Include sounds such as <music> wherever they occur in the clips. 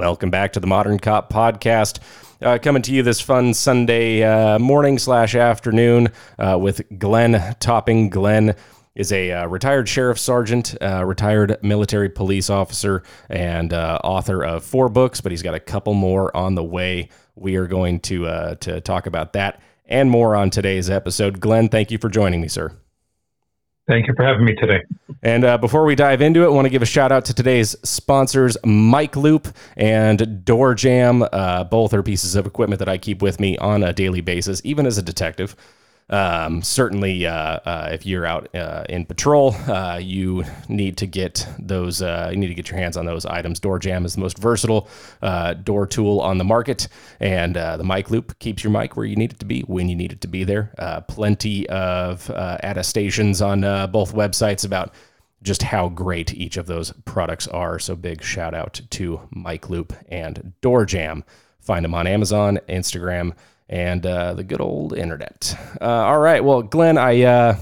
Welcome back to the Modern Cop Podcast. Uh, coming to you this fun Sunday uh, morning slash afternoon uh, with Glenn Topping. Glenn is a uh, retired sheriff sergeant, uh, retired military police officer, and uh, author of four books, but he's got a couple more on the way. We are going to to talk about that and more on today's episode. Glenn, thank you for joining me, sir. Thank you for having me today. And uh, before we dive into it, I want to give a shout out to today's sponsors, Micloop and DoorJamm. Uh, both are pieces of equipment that I keep with me on a daily basis, even as a detective. Um, certainly, uh, uh, if you're out uh, in patrol, uh, you need to get those. Uh, you need to get your hands on those items. DoorJamm is the most versatile uh, door tool on the market, and the Micloop keeps your mic where you need it to be when you need it to be there. plenty of attestations on both websites about just how great each of those products are. So big shout out to Micloop and DoorJamm. Find them on Amazon, Instagram and uh, the good old internet. Uh, all right. Well, Glenn, I uh,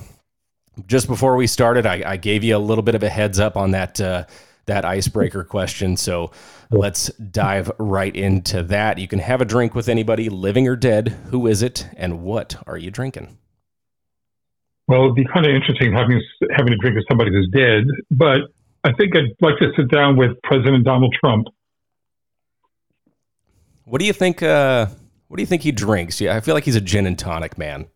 just before we started, I, I, gave you a little bit of a heads up on that uh, that icebreaker question. So let's dive right into that. You can have a drink with anybody, living or dead. Who is it, and what are you drinking? Well, it'd be kind of interesting having having a drink with somebody who's dead, but I think I'd like to sit down with President Donald Trump. What do you think? Uh, what do you think he drinks? Yeah, I feel like he's a gin and tonic man.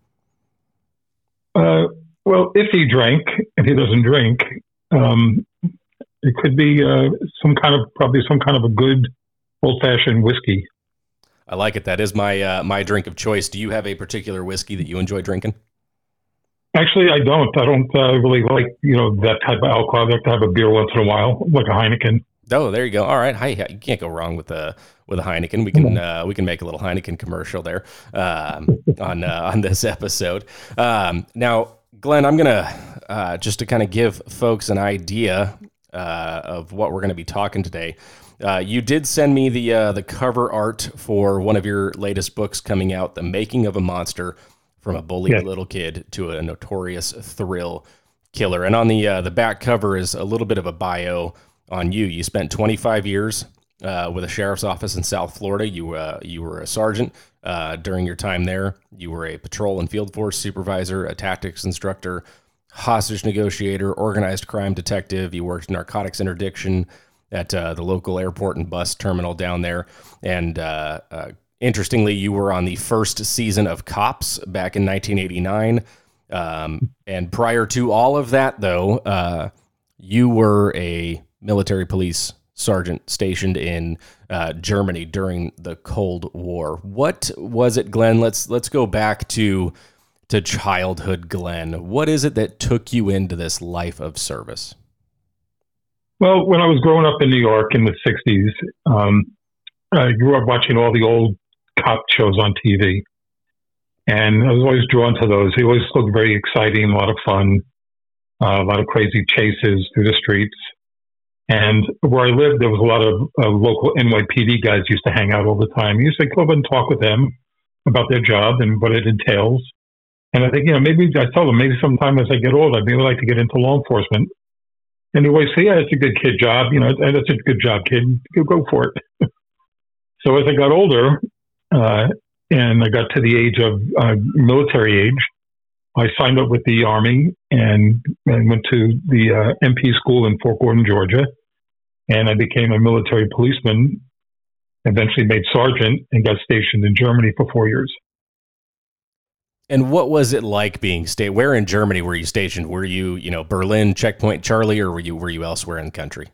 Uh, well, if he drank, if he doesn't drink, um, it could be uh, some kind of probably some kind of a good old fashioned whiskey. I like it. That is my uh, my drink of choice. Do you have a particular whiskey that you enjoy drinking? Actually, I don't. I don't uh, really like you know that type of alcohol. I like to have a beer once in a while, like a Heineken. Oh, there you go. All right, hi. You can't go wrong with a with a Heineken. We can uh, we can make a little Heineken commercial there um, <laughs> on uh, on this episode. Um, now, Glenn, I'm gonna uh, just to kind of give folks an idea uh, of what we're going to be talking today. Uh, you did send me the uh, the cover art for one of your latest books coming out, "The Making of a Monster: From a Bullied yeah. Little Kid to a Notorious Thrill Killer." And on the the back cover is a little bit of a bio on you. You spent 25 years uh, with a sheriff's office in South Florida. You uh, you were a sergeant uh, during your time there. You were a patrol and field force supervisor, a tactics instructor, hostage negotiator, organized crime detective. You worked narcotics interdiction at uh, the local airport and bus terminal down there. And uh, uh, interestingly, you were on the first season of Cops back in 1989. Um, and prior to all of that, though, you were a military police sergeant stationed in uh, Germany during the Cold War. What was it, Glenn? Let's let's go back to to childhood, Glenn. What is it that took you into this life of service? Well, when I was growing up in New York in the '60s, um, I grew up watching all the old cop shows on TV, and I was always drawn to those. They always looked very exciting, a lot of fun, uh, a lot of crazy chases through the streets. And where I lived, there was a lot of uh, local NYPD guys used to hang out all the time. You used to go up and talk with them about their job and what it entails. And I think, you know, maybe I tell them maybe sometime as I get older, I'd maybe like to get into law enforcement. And they always say, yeah, it's a good kid job. You know, that's a good job, kid. Go for it. <laughs> so as I got older, uh, and I got to the age of uh, military age, I signed up with the Army and, and went to the uh, MP school in Fort Gordon, Georgia. And I became a military policeman, eventually made sergeant, and got stationed in Germany for four years. And what was it like being stationed? Where in Germany were you stationed? Were you, you know, Berlin, Checkpoint Charlie, or were you were you elsewhere in the country?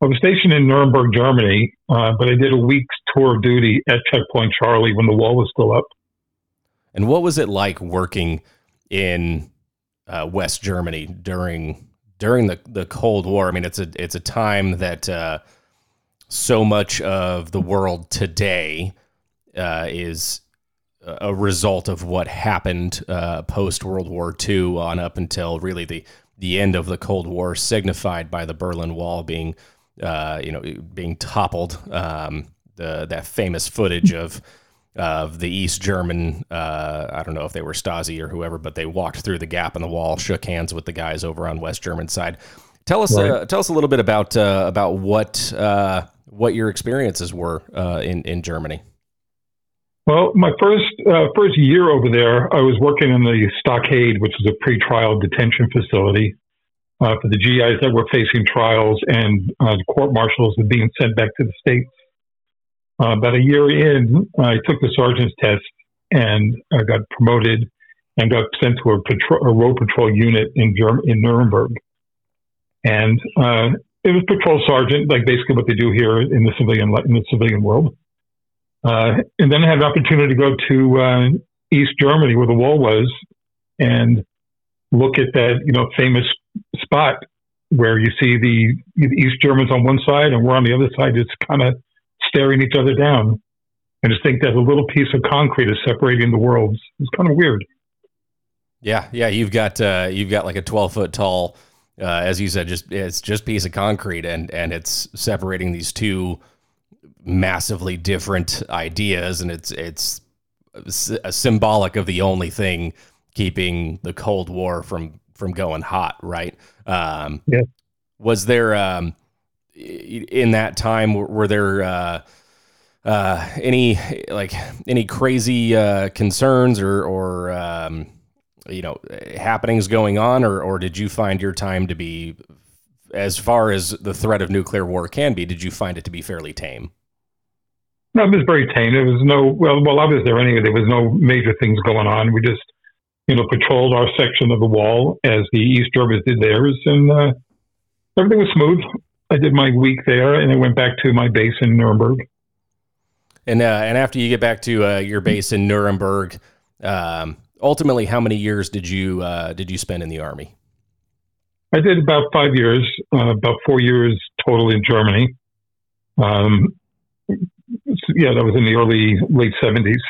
I was stationed in Nuremberg, Germany, uh, but I did a week's tour of duty at Checkpoint Charlie when the wall was still up. And what was it like working in uh, West Germany during during the, the Cold War? I mean, it's a it's a time that uh, so much of the world today uh, is a result of what happened uh, post World War II on up until really the the end of the Cold War, signified by the Berlin Wall being uh, you know being toppled. Um, the that famous footage of of the East German. Uh, I don't know if they were Stasi or whoever, but they walked through the gap in the wall, shook hands with the guys over on West German side. Tell us, right. uh, tell us a little bit about uh, about what uh, what your experiences were uh, in in Germany. Well, my first uh, first year over there, I was working in the Stockade, which is a pretrial detention facility uh, for the GIs that were facing trials and uh, court martials and being sent back to the states. Uh, about a year in, I took the sergeant's test and I got promoted and got sent to a, a road patrol unit in Germ- in Nuremberg. And uh, it was patrol sergeant, like basically what they do here in the civilian in the civilian world. Uh, and then I had an opportunity to go to uh, East Germany, where the wall was, and look at that you know famous spot where you see the East Germans on one side and we're on the other side, It's kind of staring each other down. And just think that a little piece of concrete is separating the worlds. It's kind of weird. Yeah, yeah. You've got uh, you've got like a twelve foot tall, uh, as you said, just it's just piece of concrete, and and it's separating these two massively different ideas, and it's it's a symbolic of the only thing keeping the Cold War from from going hot, right? Um, yeah. Was there um, in that time were there uh, uh, any like any crazy uh, concerns or or um, you know happenings going on, or or did you find your time to be as far as the threat of nuclear war can be? Did you find it to be fairly tame? No, it was very tame. There was no well, well, I was there anyway. There was no major things going on. We just you know, patrolled our section of the wall as the East Germans did theirs, and uh, everything was smooth. I did my week there, and I went back to my base in Nuremberg. And uh, and after you get back to uh, your base in Nuremberg, um, ultimately, how many years did you uh, did you spend in the army? I did about five years, uh, about four years total in Germany. Um, yeah, that was in the early late seventies.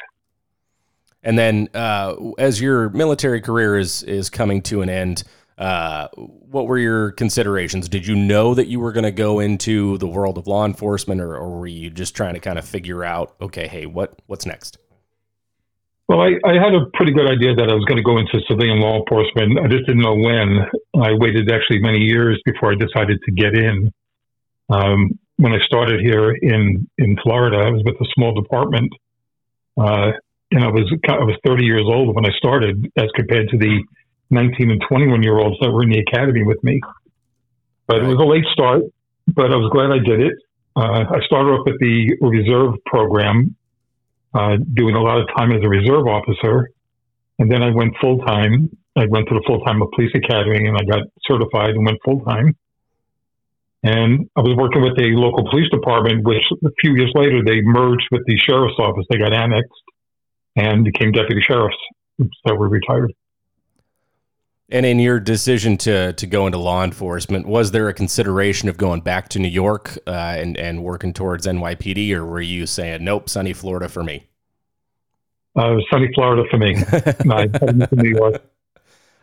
And then, uh, as your military career is is coming to an end, uh, what were your considerations? Did you know that you were going to go into the world of law enforcement, or, or, were you just trying to kind of figure out, okay, hey, what what's next? Well, I, I had a pretty good idea that I was going to go into civilian law enforcement. I just didn't know when. I waited actually many years before I decided to get in. Um, when I started here in in Florida, I was with a small department. Uh, and I was I was 30 years old when I started, as compared to the 19 and 21 year olds that were in the academy with me. But it was a late start, but I was glad I did it. Uh, I started off at the reserve program, uh, doing a lot of time as a reserve officer, and then I went full time. I went to the full time police academy, and I got certified and went full time. And I was working with a local police department, which a few years later they merged with the sheriff's office. They got annexed and became deputy sheriffs. So we retired. And in your decision to to go into law enforcement, was there a consideration of going back to New York uh, and and working towards NYPD, or were you saying nope, sunny Florida for me? Uh, sunny Florida for me. <laughs> no, I to New York.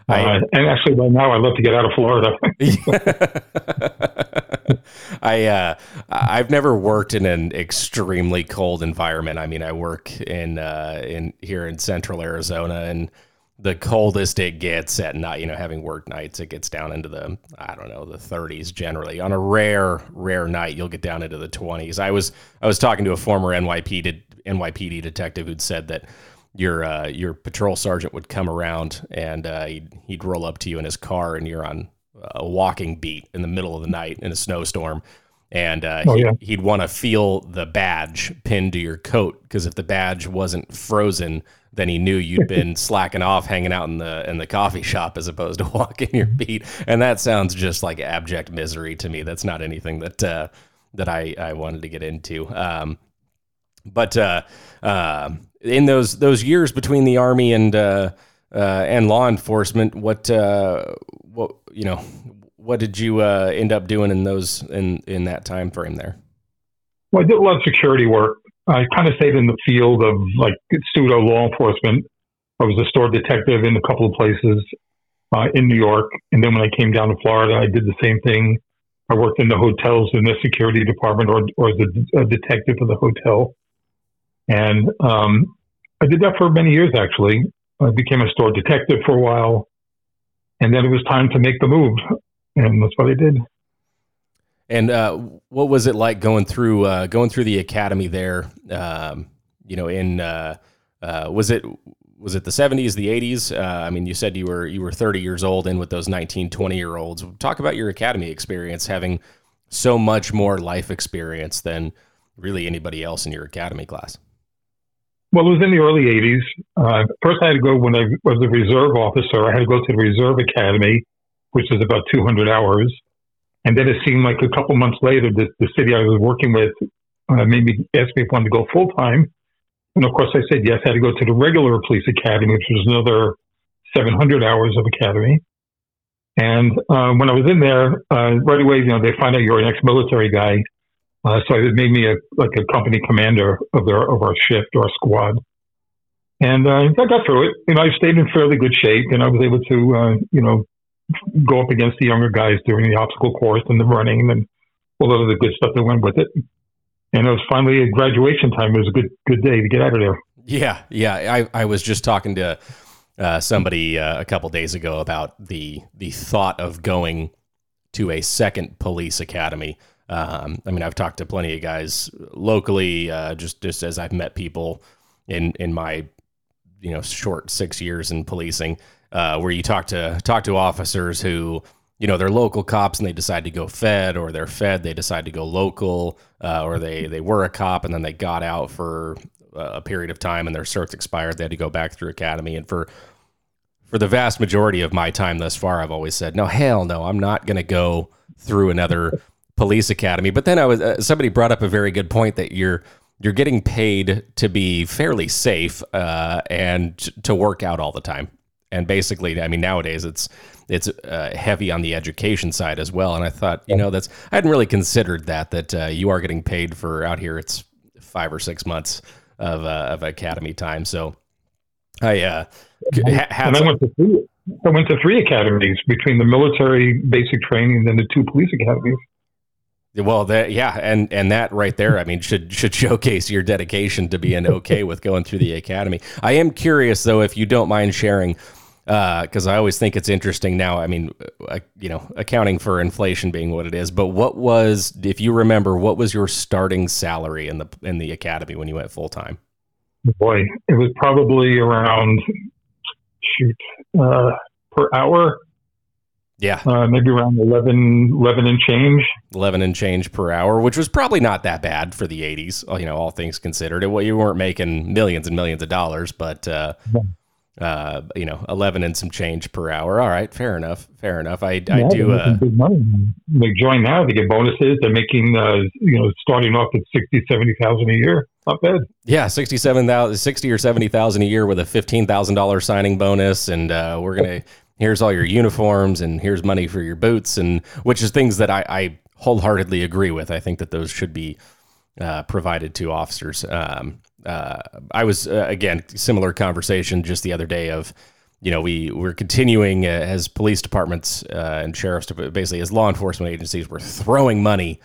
I, uh, and actually, right now, I'd love to get out of Florida. <laughs> I uh, I've never worked in an extremely cold environment. I mean, I work in uh, in here in Central Arizona, and the coldest it gets at night. You know, having worked nights, it gets down into the I don't know the 30s generally. On a rare rare night, you'll get down into the 20s. I was I was talking to a former NYPD NYPD detective who'd said that your uh, your patrol sergeant would come around and uh, he'd, he'd roll up to you in his car and you're on a walking beat in the middle of the night in a snowstorm and uh, oh, yeah. he, would want to feel the badge pinned to your coat because if the badge wasn't frozen then he knew you'd been <laughs> slacking off hanging out in the in the coffee shop as opposed to <laughs> walking your beat and that sounds just like abject misery to me that's not anything that uh, that I, I wanted to get into um, but uh, uh, in those those years between the army and uh, uh, and law enforcement, what uh, what you know, what did you uh, end up doing in those in in that time frame there? Well, I did a lot of security work. I kind of stayed in the field of like pseudo law enforcement. I was a store detective in a couple of places uh, in New York, and then when I came down to Florida, I did the same thing. I worked in the hotels in the security department, or or as a, a detective for the hotel. And um, I did that for many years, actually. I became a store detective for a while. And then it was time to make the move. And that's what I did. And uh, what was it like going through uh, going through the academy there? Um, you know, in uh, uh was it was it the 70s, the 80s? Uh, I mean, you said you were you were 30 years old in with those 19, 20 year olds. Talk about your academy experience, having so much more life experience than really anybody else in your academy class. Well, it was in the early 80s. Uh, first, I had to go when I was a reserve officer. I had to go to the Reserve Academy, which is about 200 hours. And then it seemed like a couple months later, the, the city I was working with uh, made me ask me if I wanted to go full time. And of course, I said yes. I had to go to the regular police academy, which was another 700 hours of academy. And uh, when I was in there, uh, right away, you know, they find out you're an ex-military guy. Uh, so it made me a, like a company commander of our of our shift, our squad. And uh, I got through it. You know, I stayed in fairly good shape, and I was able to, uh, you know, go up against the younger guys during the obstacle course and the running and all of the good stuff that went with it and it was finally a graduation time. It was a good good day to get out of there. Yeah, yeah. I, I was just talking to uh, somebody uh, a couple days ago about the the thought of going to a second police academy. Um, I mean, I've talked to plenty of guys locally, uh, just just as I've met people in in my you know short six years in policing, uh, where you talk to talk to officers who you know they're local cops and they decide to go fed or they're fed they decide to go local uh, or they they were a cop and then they got out for a period of time and their certs expired. They had to go back through academy. And for for the vast majority of my time thus far i've always said no hell no i'm not going to go through another police academy. But then i was uh, somebody brought up a very good point that you're you're getting paid to be fairly safe uh, and to work out all the time and basically i mean nowadays it's it's uh, heavy on the education side as well. And I thought, you know, that's I hadn't really considered that that uh, you are getting paid for out here. It's five or six months of uh, of academy time. So I uh, ha- and I went to three. I went to three academies between the military basic training and the two police academies. Well, that yeah, and and that right there, I mean, should should showcase your dedication to being okay with going through the academy. I am curious though, if you don't mind sharing because uh, I always think it's interesting now. I mean, uh, you know, accounting for inflation being what it is, but what was, if you remember, what was your starting salary in the in the academy when you went full time? Boy, it was probably around shoot uh, per hour. Yeah, uh, maybe around 11, 11 and change. Eleven and change per hour, which was probably not that bad for the eighties. You know, all things considered, it, well, you weren't making millions and millions of dollars, but. Uh, yeah uh, you know, 11 and some change per hour. All right, fair enough. Fair enough. I, yeah, I do. Uh, big money. They join now, they get bonuses. They're making, uh, you know, starting off at 60, 70,000 a year. Not bad. Yeah, 67,000, 60 or 70,000 a year with a $15,000 signing bonus. And uh, we're going to, here's all your uniforms and here's money for your boots. And which is things that I, I wholeheartedly agree with. I think that those should be uh, provided to officers. Um, uh, I was uh, again similar conversation just the other day of you know we we're continuing uh, as police departments uh, and sheriffs basically as law enforcement agencies we're throwing money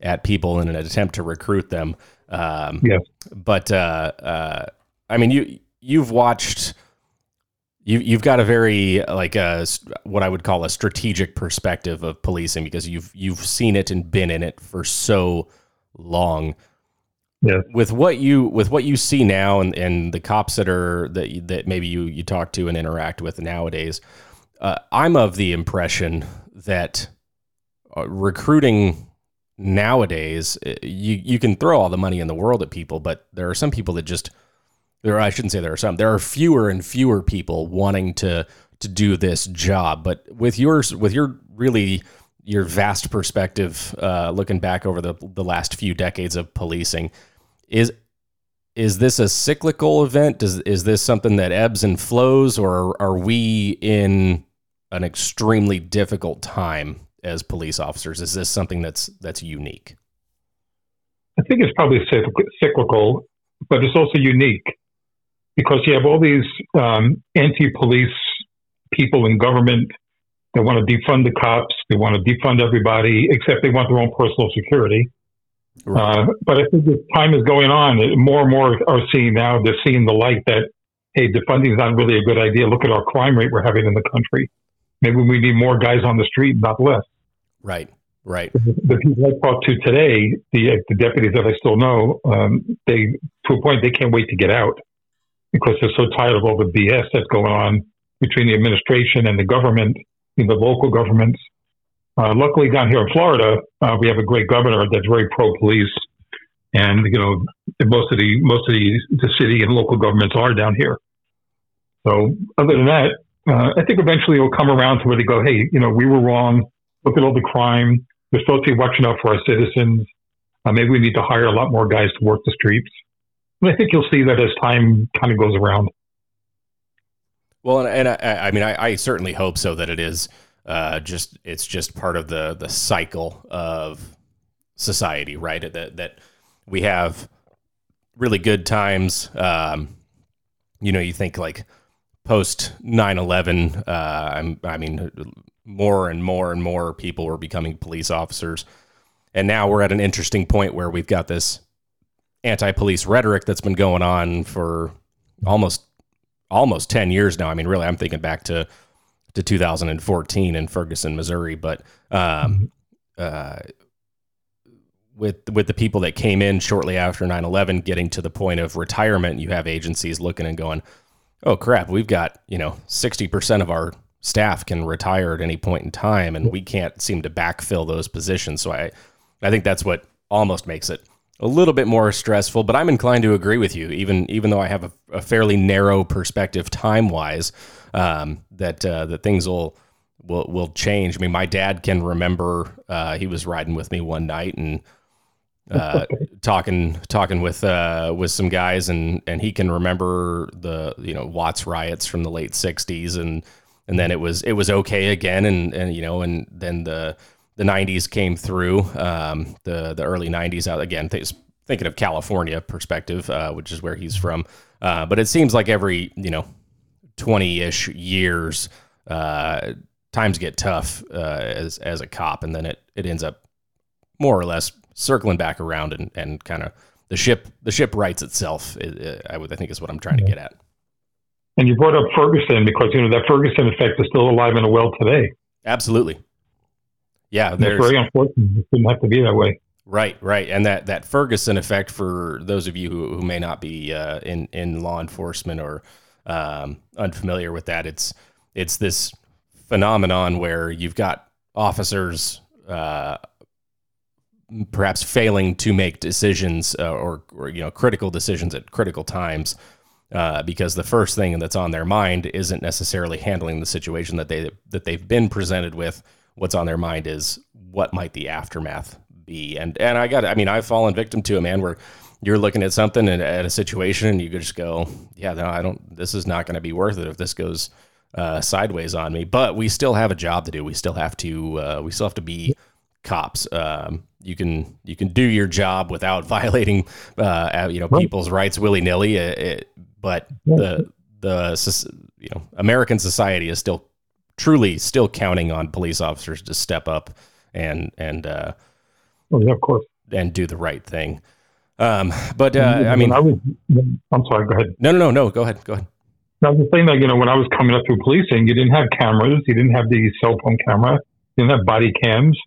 at people in an attempt to recruit them. Um, yes. But uh, uh, I mean you you've watched. You, you've got a very like a what I would call a strategic perspective of policing because you've you've seen it and been in it for so long. Yeah. With what you with what you see now and, and the cops that are that that maybe you you talk to and interact with nowadays, uh, I'm of the impression that uh, recruiting nowadays uh, you you can throw all the money in the world at people, but there are some people that just there I shouldn't say there are some there are fewer and fewer people wanting to to do this job. But with yours with your really your vast perspective, uh, looking back over the the last few decades of policing, is is this a cyclical event? Does is this something that ebbs and flows, or are we in an extremely difficult time as police officers? Is this something that's that's unique? I think it's probably cyclical, but it's also unique because you have all these um, anti-police people in government that want to defund the cops. They want to defund everybody, except they want their own personal security. Right. Uh, but I think as time is going on, more and more are seeing now, they're seeing the light that, hey, defunding is not really a good idea. Look at our crime rate we're having in the country. Maybe we need more guys on the street, not less. Right. Right. The people I talked to today, the the deputies that I still know, um, they to a point they can't wait to get out because they're so tired of all the BS that's going on between the administration and the government, the local governments. Uh, luckily, down here in Florida, uh, we have a great governor that's very pro police, and you know most of the most of the, the city and local governments are down here. So, other than that, uh, I think eventually it'll come around to where they go, hey, you know, we were wrong. Look at all the crime. We're supposed to be watching out for our citizens. Uh, maybe we need to hire a lot more guys to work the streets. And I think you'll see that as time kind of goes around. Well, and, and I, I, mean, I, I, certainly hope so that it is uh, just it's just part of the the cycle of society, right? That that we have really good times. Um, you know, you think like post 9-11 uh, i mean more and more and more people were becoming police officers and now we're at an interesting point where we've got this anti-police rhetoric that's been going on for almost almost 10 years now. I mean really i'm thinking back to to 2014 in ferguson missouri but um, uh, with with the people that came in shortly after 9/11 getting to the point of retirement you have agencies looking and going oh crap, we've got, you know, 60% of our staff can retire at any point in time and we can't seem to backfill those positions. So I I think that's what almost makes it a little bit more stressful, but I'm inclined to agree with you, even even though I have a, a fairly narrow perspective time wise, um, that uh, that things will will will change. I mean, my dad can remember uh, he was riding with me one night and uh, <laughs> talking talking with uh, with some guys, and and he can remember the you know Watts riots from the late '60s, and and then it was it was okay again, and and you know, and then the the '90s came through, um, the the early '90s out again. Th- thinking of California perspective, uh, which is where he's from, uh, but it seems like every you know 20-ish years, uh, times get tough uh, as as a cop, and then it it ends up more or less circling back around and, and kind of the ship the ship rights itself. I would I think is what I'm trying to get at. And you brought up Ferguson because you know that Ferguson effect is still alive and well today. Absolutely. Yeah, there's very unfortunate. It didn't have to be that way. Right, right, and that that Ferguson effect for those of you who, who may not be uh, in in law enforcement or um, unfamiliar with that, it's it's this phenomenon where you've got officers uh, perhaps failing to make decisions uh, or, or, you know critical decisions at critical times uh, because the first thing that's on their mind isn't necessarily handling the situation that they that they've been presented with. What's on their mind is what might the aftermath be, and and I got I mean I've fallen victim to a man where you're looking at something and at a situation and you just go yeah no I don't this is not going to be worth it if this goes uh, sideways on me. But we still have a job to do. We still have to uh, we still have to be cops. Um, you can you can do your job without <laughs> violating uh, you know people's rights willy nilly. But the the you know American society is still truly still counting on police officers to step up and and uh, oh, yeah, of course and do the right thing. Um, but uh, I mean, I was, I'm sorry. Go ahead. No, no, no, no. Go ahead. Go ahead. I was saying that you know when I was coming up through policing, you didn't have cameras, you didn't have the cell phone camera, you didn't have body cams.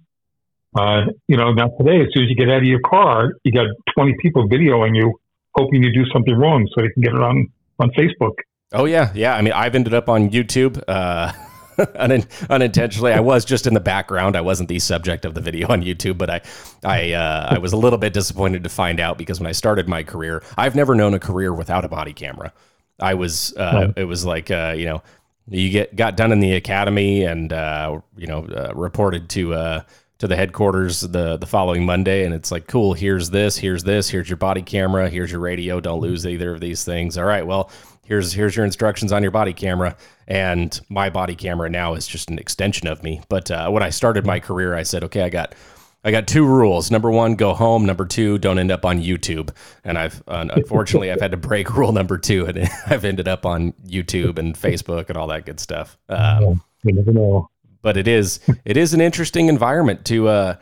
Uh, you know, now today, as soon as you get out of your car, you got 20 people videoing you, hoping you do something wrong so they can get it on, on Facebook. Oh, yeah. Yeah. I mean, I've ended up on YouTube. Uh, <laughs> <laughs> unintentionally. I was just in the background. I wasn't the subject of the video on YouTube, but I, I, uh, I was a little bit disappointed to find out because when I started my career, I've never known a career without a body camera. I was, uh, it was like, uh, you know, you get got done in the academy and uh, you know uh, reported to uh, to the headquarters the the following Monday, and it's like, cool. Here's this. Here's this. Here's your body camera. Here's your radio. Don't lose either of these things. All right. Well, here's here's your instructions on your body camera. And my body camera now is just an extension of me. But uh, when I started my career, I said, okay, I got I got two rules. Number one, go home. Number two, don't end up on YouTube. And I've unfortunately I've had to break <laughs> rule number two, and <laughs> I've ended up on YouTube and Facebook and all that good stuff. Um, you never know but it is it is an interesting environment to uh,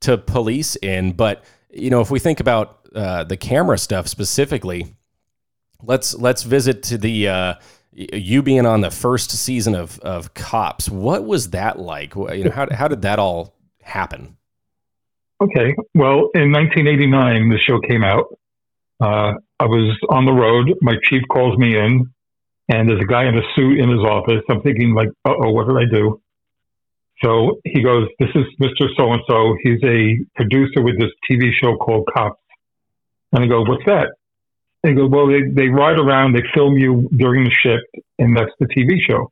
to police in. But you know, if we think about uh, the camera stuff specifically, let's let's visit to the uh, you being on the first season of of Cops. What was that like? You know, how how did that all happen? okay. Well, in 1989, the show came out. Uh, I was on the road. My chief calls me in, and there's a guy in a suit in his office. I'm thinking, like, oh, what did I do? So he goes, This is Mr. So and so. He's a producer with this TV show called Cops. And I go, What's that? And go, Well, they, they ride around, they film you during the shift, and that's the TV show.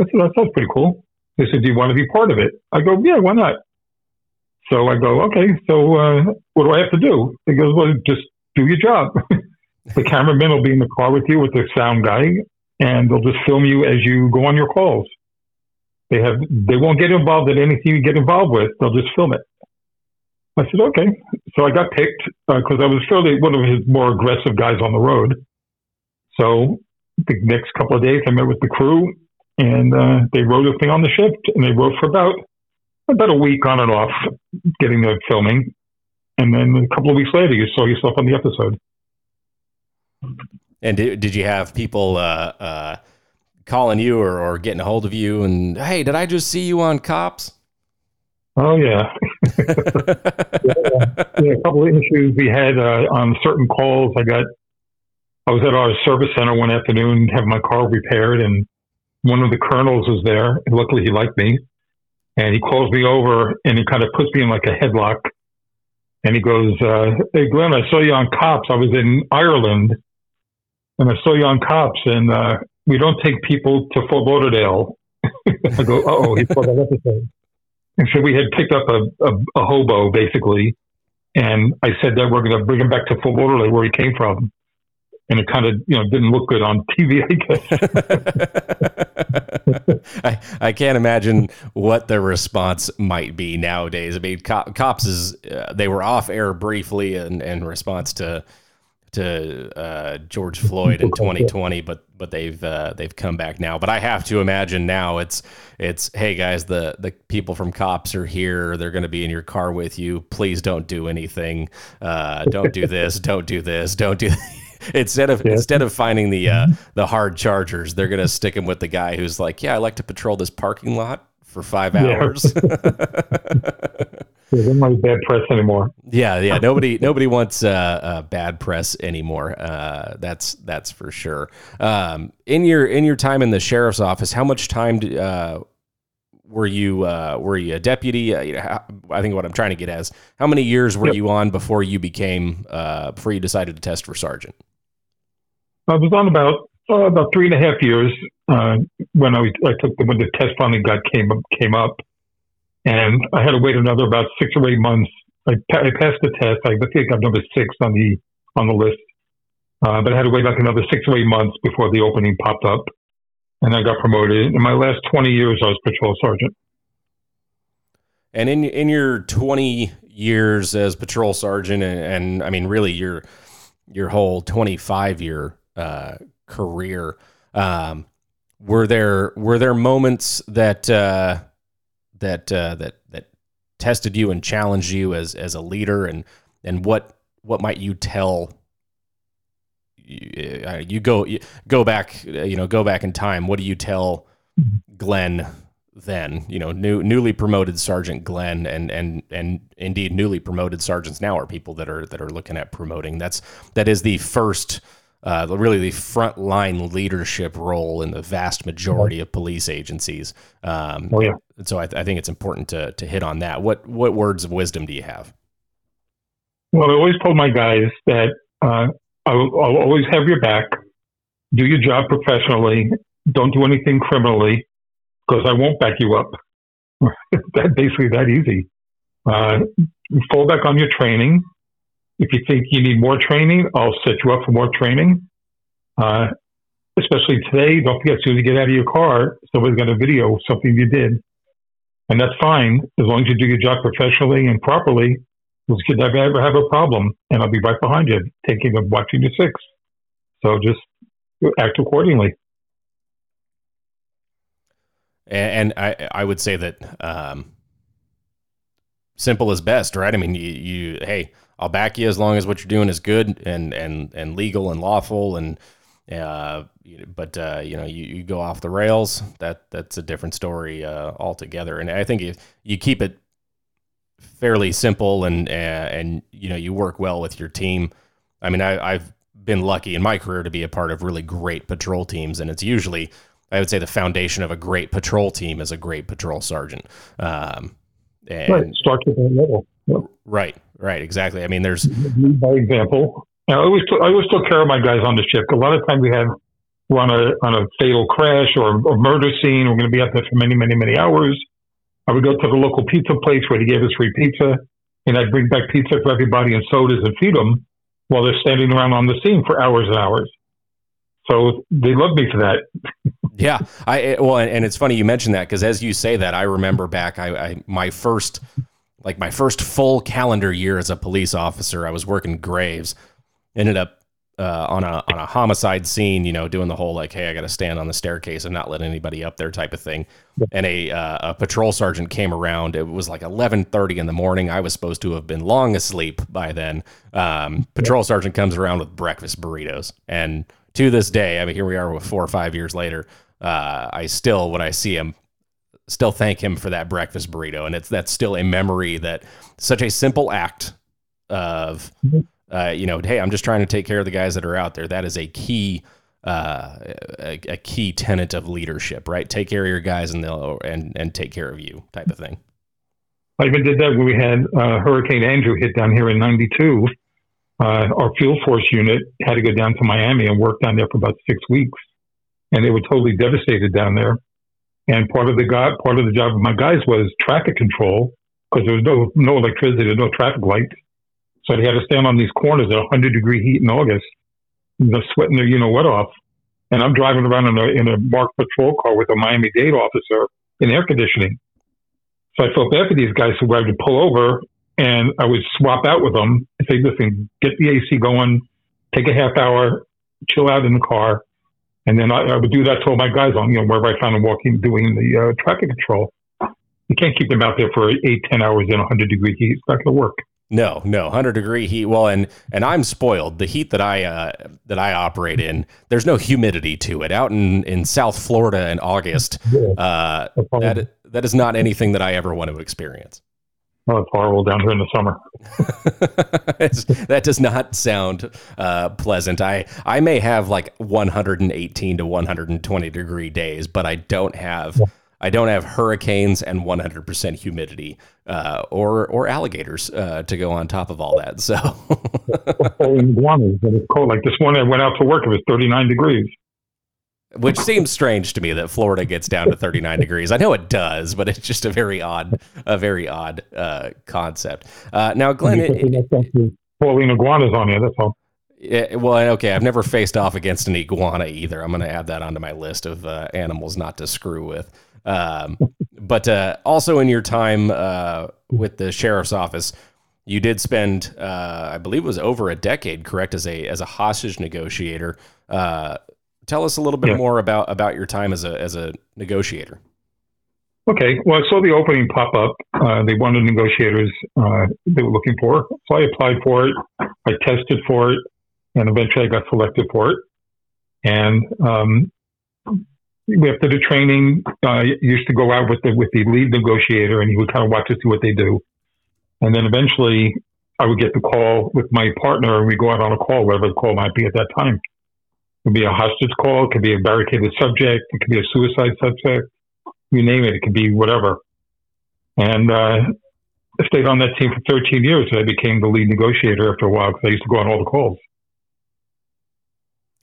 I said, That sounds pretty cool. They said, Do you want to be part of it? I go, Yeah, why not? So I go, Okay, so uh, what do I have to do? He goes, Well, just do your job. <laughs> the cameraman will be in the car with you with the sound guy, and they'll just film you as you go on your calls. They have they won't get involved in anything you get involved with. They'll just film it. I said okay. So I got picked because uh, I was fairly one of his more aggressive guys on the road. So the next couple of days, I met with the crew, and uh, they wrote a thing on the shift, and they wrote for about about a week on and off, getting the filming, and then a couple of weeks later, you saw yourself on the episode. And did, did you have people uh, uh, calling you or, or getting a hold of you and hey, did I just see you on Cops? Oh yeah, yeah, a couple of issues we had uh, on certain calls. I got, I was at our service center one afternoon having my car repaired, and one of the colonels was there. And luckily, he liked me, and he calls me over and he kind of puts me in like a headlock, and he goes, uh, "Hey Glenn, I saw you on Cops. I was in Ireland, and I saw you on Cops, and uh, we don't take people to Fort Lauderdale. <laughs> I go, oh, he saw that episode. And so we had picked up a, a, a hobo, basically. And I said that we're going to bring him back to Fort Lauderdale, where he came from. And it kind of, you know, didn't look good on <laughs> TV, I guess. <laughs> I, I can't imagine what the response might be nowadays. I mean, cops is, uh, they were off air briefly in, in response to to uh, George Floyd in <laughs> 2020, but but they've uh, they've come back now. But I have to imagine now it's it's hey guys, the the people from cops are here. They're going to be in your car with you. Please don't do anything. Uh, don't do this. <laughs> Don't do this. Don't do. <laughs> instead of yeah. instead of finding the uh, the hard chargers, they're going to stick him with the guy who's like, yeah, I like to patrol this parking lot for five hours. Yeah. Yeah, not bad press anymore. Yeah, yeah. Nobody, nobody wants uh, uh, bad press anymore. Uh, that's that's for sure. Um, in your in your time in the sheriff's office, how much time do, uh, were you uh, were you a deputy? Uh, you know, how, I think what I'm trying to get at is how many years were yep. you on before you became before you decided to test for sergeant? I was on about about three and a half years when I, I took the when the test finally got came came up and I had to wait another about six or eight months. I, I passed the test. I think I'm number six on the on the list, uh, but I had to wait like another six or eight months before the opening popped up, and I got promoted. In my last 20 years, I was patrol sergeant. And in in your 20 years as patrol sergeant, and, and I mean, really your your whole 25 year uh, career, um, were there were there moments that uh, that uh, that that tested you and challenged you as as a leader, and and what what might you tell you, uh, you go you go back uh, you know go back in time. What do you tell glenn then? You know new newly promoted sergeant glenn and and and indeed newly promoted sergeants now are people that are that are looking at promoting. That's that is the first uh, really the frontline leadership role in the vast majority of police agencies. Um, oh, yeah. So I, I, think it's important to to hit on that. What what words of wisdom do you have? Well, I always told my guys that uh, I'll, I'll always have your back. Do your job professionally. Don't do anything criminally, because I won't back you up. <laughs> that basically that easy. Uh, fall back on your training. If you think you need more training, I'll set you up for more training. Uh, especially today, don't forget, as soon as you get out of your car, somebody's going to video something you did. And that's fine as long as you do your job professionally and properly. You never ever have a problem, and I'll be right behind you, taking and watching your six. So just act accordingly. And, I, I would say that um, simple is best, right? I mean, you, you hey, I'll back you as long as what you're doing is good and and and legal and lawful and uh, but uh, you know you, you go off the rails that that's a different story uh, altogether and I think if you keep it fairly simple and uh, and you know you work well with your team. I mean, I, I've been lucky in my career to be a part of really great patrol teams, and it's usually I would say the foundation of a great patrol team is a great patrol sergeant. Um, and, right, start at that level. Yep. Right, right, exactly. I mean, there's by example. I always I always took care of my guys on the ship. A lot of times we have we're on a on a fatal crash or a murder scene. We're going to be out there for many, many, many hours. I would go to the local pizza place where they gave us free pizza, and I'd bring back pizza for everybody and sodas and feed them while they're standing around on the scene for hours and hours. So they love me for that. <laughs> yeah, I eh, well, and it's funny you mentioned that because as you say that, I remember back, I, I my first like my first full calendar year as a police officer, I was working Graves. Ended up uh, on a on a homicide scene, you know, doing the whole like, hey, I got to stand on the staircase and not let anybody up there type of thing. And a uh, a patrol sergeant came around. It was like eleven thirty in the morning. I was supposed to have been long asleep by then. Um, patrol sergeant comes around with breakfast burritos, and to this day, I mean, here we are with four or five years later. Uh, I still, when I see him, still thank him for that breakfast burrito, and it's that's still a memory that such a simple act of. Uh, you know, hey, I'm just trying to take care of the guys that are out there. That is a key, uh, a, a, key tenet of leadership, right? Take care of your guys and they'll and and take care of you, type of thing. I even did that when we had uh, Hurricane Andrew hit down here in '92. Uh, our field force unit had to go down to Miami and work down there for about six weeks, and they were totally devastated down there. And part of the guy, part of the job of my guys was traffic control because there was no no electricity, no traffic lights so they had to stand on these corners at 100 degree heat in August, the sweating their you know what off. And I'm driving around in a, in a marked patrol car with a Miami Dade officer in air conditioning. So I felt bad for these guys who had to pull over and I would swap out with them and say, listen, get the AC going, take a half hour, chill out in the car. And then I, I would do that to all my guys on, you know, wherever I found them walking, doing the uh, traffic control. You can't keep them out there for eight, ten hours in 100 degree heat. It's not going to work. No, no, hundred degree heat. Well, and and I'm spoiled. The heat that I uh, that I operate in, there's no humidity to it. Out in, in South Florida in August, uh, that that is not anything that I ever want to experience. Oh, it's horrible down here in the summer. <laughs> that does not sound uh, pleasant. I I may have like 118 to 120 degree days, but I don't have. Yeah I don't have hurricanes and 100% humidity uh, or or alligators uh, to go on top of all that. So, <laughs> it's cold. Like this morning, I went out to work. It was 39 degrees. Which seems strange to me that Florida gets down to 39 <laughs> degrees. I know it does, but it's just a very odd, a very odd uh, concept. Uh, now, Glenn, it, falling iguanas on you. That's all. Yeah, well, okay. I've never faced off against an iguana either. I'm going to add that onto my list of uh, animals not to screw with. Um, <laughs> but uh, also in your time uh, with the sheriff's office, you did spend, uh, I believe, it was over a decade, correct, as a as a hostage negotiator. Uh, tell us a little bit yeah. more about about your time as a as a negotiator. Okay, well, I saw the opening pop up. Uh, they wanted negotiators uh, they were looking for, so I applied for it. I tested for it, and eventually I got selected for it. And um, after the training, I used to go out with the with the lead negotiator, and he would kind of watch to see what they do. And then eventually, I would get the call with my partner, and we go out on a call, whatever the call might be at that time. Could be a hostage call, it could be a barricaded subject, it could be a suicide subject, you name it, it could be whatever. And uh, I stayed on that team for 13 years, I became the lead negotiator after a while because I used to go on all the calls.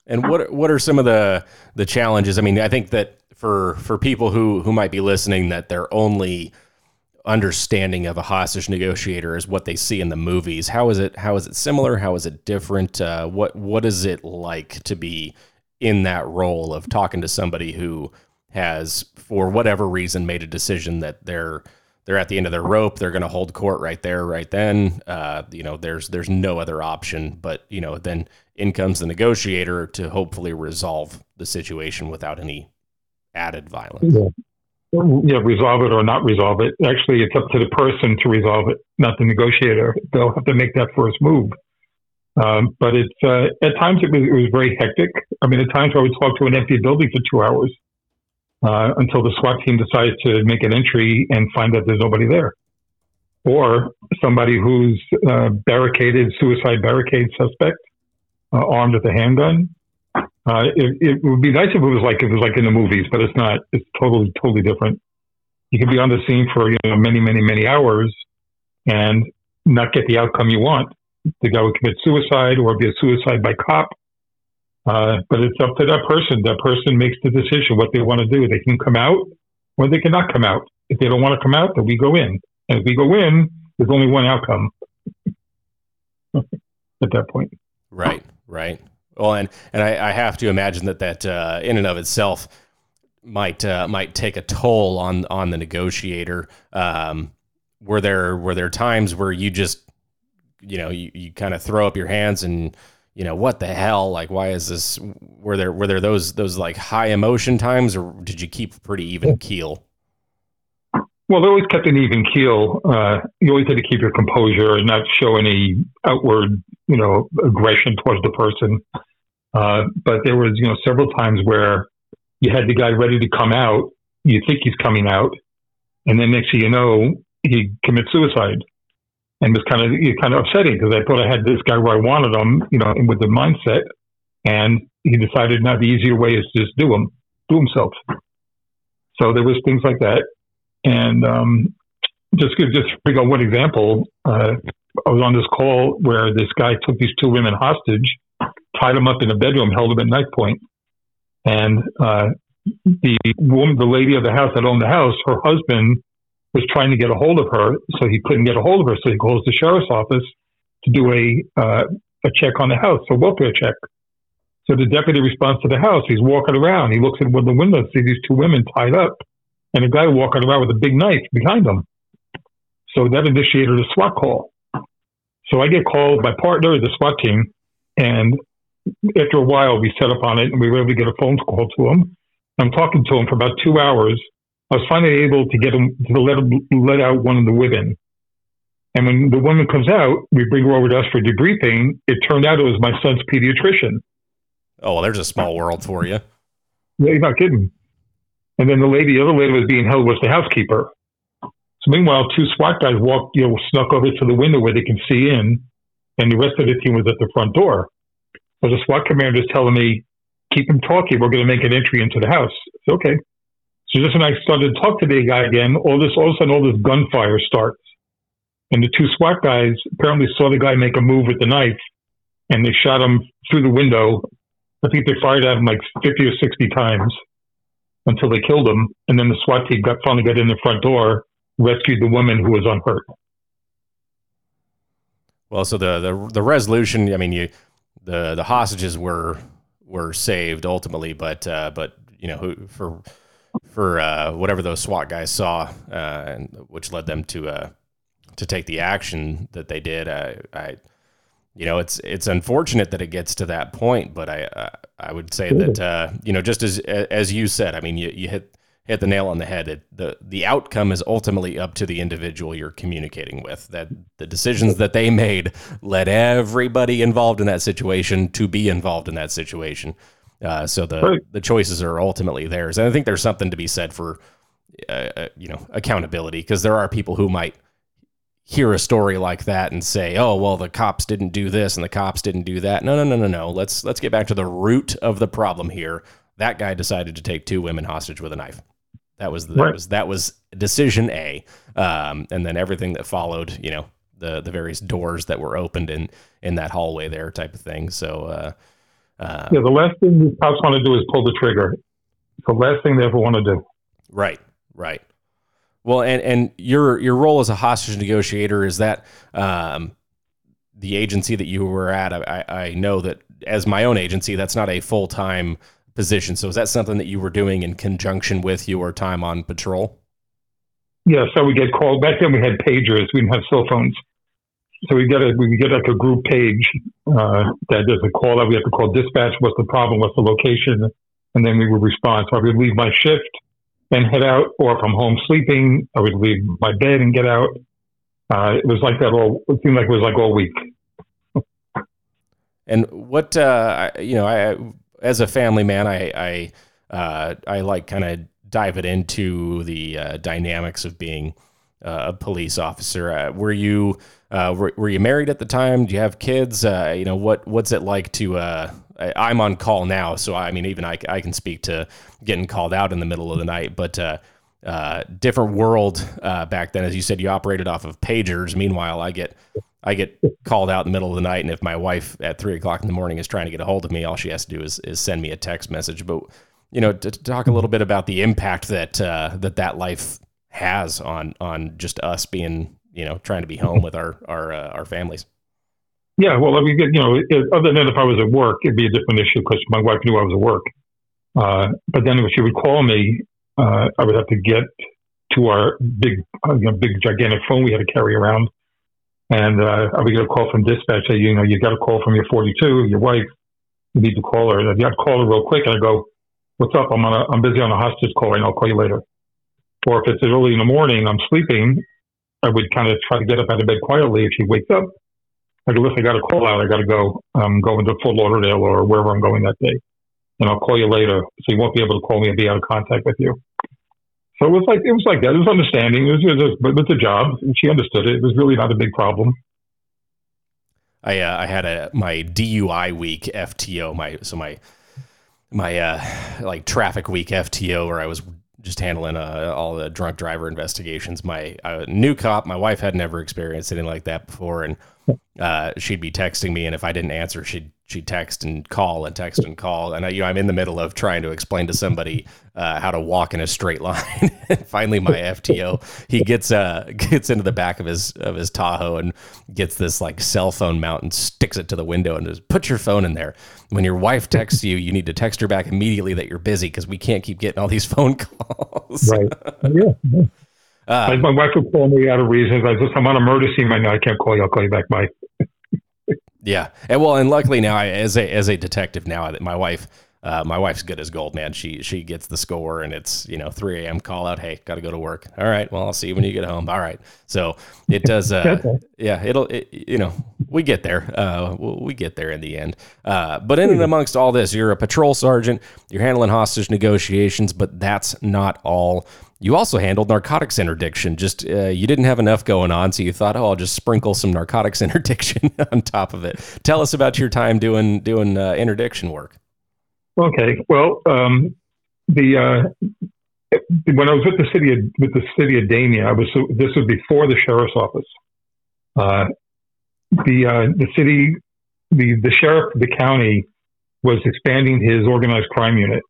And what what are some of the the challenges? I mean, I think that for for people who who might be listening, that their only understanding of a hostage negotiator is what they see in the movies. How is it? How is it similar? How is it different? Uh, what what is it like to be in that role of talking to somebody who has, for whatever reason, made a decision that they're they're at the end of their rope. They're going to hold court right there, right then. Uh, you know, there's there's no other option. But you know, then in comes the negotiator to hopefully resolve the situation without any added violence. Yeah. Yeah, resolve it or not resolve it. Actually, it's up to the person to resolve it, not the negotiator. They'll have to make that first move. Um, but it's uh, at times it was, it was very hectic. I mean, at times I would talk to an empty building for two hours uh, until the SWAT team decides to make an entry and find that there's nobody there. or somebody who's uh, barricaded, suicide barricade suspect, uh, armed with a handgun. Uh, it, it, would be nice if it was like it was like in the movies, but it's not. It's totally totally different. You can be on the scene for you know many many many hours and not get the outcome you want. The guy would commit suicide or be a suicide by cop. Uh, but it's up to that person. That person makes the decision what they want to do. They can come out or they cannot come out. If they don't want to come out, then we go in. And if we go in, there's only one outcome <laughs> at that point. Right, right. Well, and and I, I have to imagine that that uh, in and of itself might uh, might take a toll on on the negotiator. Um, were there were there times where you just you know you, you kind of throw up your hands and you know what the hell? Like why is this? Were there were there those those like high emotion times or did you keep pretty even keel well they always kept an even keel. Uh, you always had to keep your composure and not show any outward you know aggression towards the person. Uh, but there was you know several times where you had the guy ready to come out. You think he's coming out and then next thing you know he commits suicide and it was kind of kind of upsetting because I thought I had this guy where I wanted him, you know, with the mindset, and he decided now the easier way is to just do him, do himself. So there was things like that, and um, just just bring on one example. Uh, I was on this call where this guy took these two women hostage, tied them up in a bedroom, held them at knife point, and uh, the woman, the lady of the house that owned the house, her husband was trying to get a hold of her, so he couldn't get a hold of her. So he calls the sheriff's office to do a uh, a check on the house, a welfare check. So the deputy responds to the house. He's walking around. He looks at one of the windows, sees these two women tied up, and a guy walking around with a big knife behind him. So that initiated a SWAT call. So I get called. My partner the SWAT team, and after a while, we set up on it, and we were able to get a phone call to him. I'm talking to him for about two hours I was finally able to get him to let him let out one of the women. And when the woman comes out, we bring her over to us for debriefing. It turned out it was my son's pediatrician. Oh, well, there's a small world for you. Yeah, you're not kidding. And then the lady, the other lady was being held was the housekeeper. So meanwhile, two SWAT guys walked, you know, snuck over to the window where they can see in, and the rest of the team was at the front door. So the SWAT commander is telling me, keep him talking. We're going to make an entry into the house. Okay. So just when I started to talk to the guy again, all this all of a sudden all this gunfire starts. And the two SWAT guys apparently saw the guy make a move with the knife and they shot him through the window. I think they fired at him like 50 or 60 times until they killed him. And then the SWAT team got finally got in the front door, rescued the woman who was unhurt. Well, so the, the, the resolution, I mean, you, the, the hostages were, were saved ultimately, but, uh, but, you know, for, for uh, whatever those SWAT guys saw, uh, and which led them to uh, to take the action that they did. I, you know, it's it's unfortunate that it gets to that point, but I I would say that uh, you know, just as as you said, I mean, you, you hit hit the nail on the head. It, the the outcome is ultimately up to the individual you're communicating with. That the decisions that they made led everybody involved in that situation to be involved in that situation. Uh, so the right. the choices are ultimately theirs, and I think there's something to be said for uh, uh you know accountability because there are people who might hear a story like that and say, "Oh, well, the cops didn't do this and the cops didn't do that." No, no, no, no, no. Let's let's get back to the root of the problem here. That guy decided to take two women hostage with a knife. That was the, right. that was that was decision A, um, and then everything that followed. You know, the the various doors that were opened in in that hallway there, type of thing. So. Uh, uh, yeah, the last thing the cops want to do is pull the trigger. It's the last thing they ever want to do. Right, right. Well, and and your your role as a hostage negotiator is that um, the agency that you were at. I, I know that as my own agency, that's not a full time position. So is that something that you were doing in conjunction with your time on patrol? Yeah, so we get called. Back then we had pagers. We didn't have cell phones. So we get a we get like a group page uh, that there's a call that we have to call dispatch. What's the problem? What's the location? And then we would respond. So I would leave my shift and head out, or if I'm home sleeping, I would leave my bed and get out. Uh, it was like that all. It seemed like it was like all week. and what uh, you know, I as a family man, I I uh, I like kind of dive it into the uh, dynamics of being a police officer. Uh, were you uh, were, were, you married at the time? Do you have kids? Uh, you know what what's it like to? Uh, I, am on call now, so I mean even I, I can speak to getting called out in the middle of the night, but. Uh, different world back then, as you said, you operated off of pagers. Meanwhile, I get I get called out in the middle of the night, and if my wife at three o'clock in the morning is trying to get a hold of me, all she has to do is, is send me a text message. But you know, to, to talk a little bit about the impact that uh, that that life has on on just us being you know trying to be home with our our uh, our families. Yeah, well, I mean, you know, other than if I was at work, it'd be a different issue because my wife knew I was at work. Uh, but then if she would call me, uh, I would have to get to our big, uh, you know, big gigantic phone we had to carry around and uh, I would get a call from dispatch say, you know, you got a call from your 42, your wife, you need to call her. And I'd call her real quick, and I go, what's up? I'm on a, I'm busy on a hostage call, and I'll call you later. Or if it's early in the morning, I'm sleeping, I would kind of try to get up out of bed quietly. If she wakes up, I go, listen, I got a call out. I got to go. I'm going to Fort Lauderdale or wherever I'm going that day. And I'll call you later. So you won't be able to call me and be out of contact with you. So it was like it was like that. It was understanding. It was, it was, but with the job, she understood it. It was really not a big problem. I uh, I had a my DUI week FTO my so my my uh like traffic week FTO where I was just handling uh, all the drunk driver investigations. My uh, new cop, my wife had never experienced anything like that before, and uh, she'd be texting me, and if I didn't answer, she'd she'd text and call and text and call, and I, you know I'm in the middle of trying to explain to somebody uh, how to walk in a straight line. <laughs> Finally, my FTO he gets uh gets into the back of his of his Tahoe and gets this like cell phone mount and sticks it to the window and just put your phone in there. When your wife texts you, you need to text her back immediately that you're busy because we can't keep getting all these phone <laughs> calls. right. Yeah. Uh, my wife would call me out of reasons. I just, I'm on a murder scene right now. I can't call you. I'll call you back, Mike. yeah, and well, and luckily now, I, as a as a detective now, my wife uh, my wife's good as gold, man. She she gets the score, and it's you know 3 a.m. call out. Hey, got to go to work. All right. Well, I'll see you when you get home. All right. So it does. Uh, yeah, it'll. It, you know, we get there. Uh, we get there in the end. Uh, but in and amongst all this, you're a patrol sergeant. You're handling hostage negotiations, but that's not all. You also handled narcotics interdiction. Just uh, you didn't have enough going on, so you thought, oh, I'll just sprinkle some narcotics <laughs> interdiction on top of it. Tell us about your time doing doing uh, interdiction work. Okay. Well, um, the uh, when I was with the city of, with the city of Dania, I was this was before the sheriff's office. Uh, the uh, the city, the the sheriff the county was expanding his organized crime unit.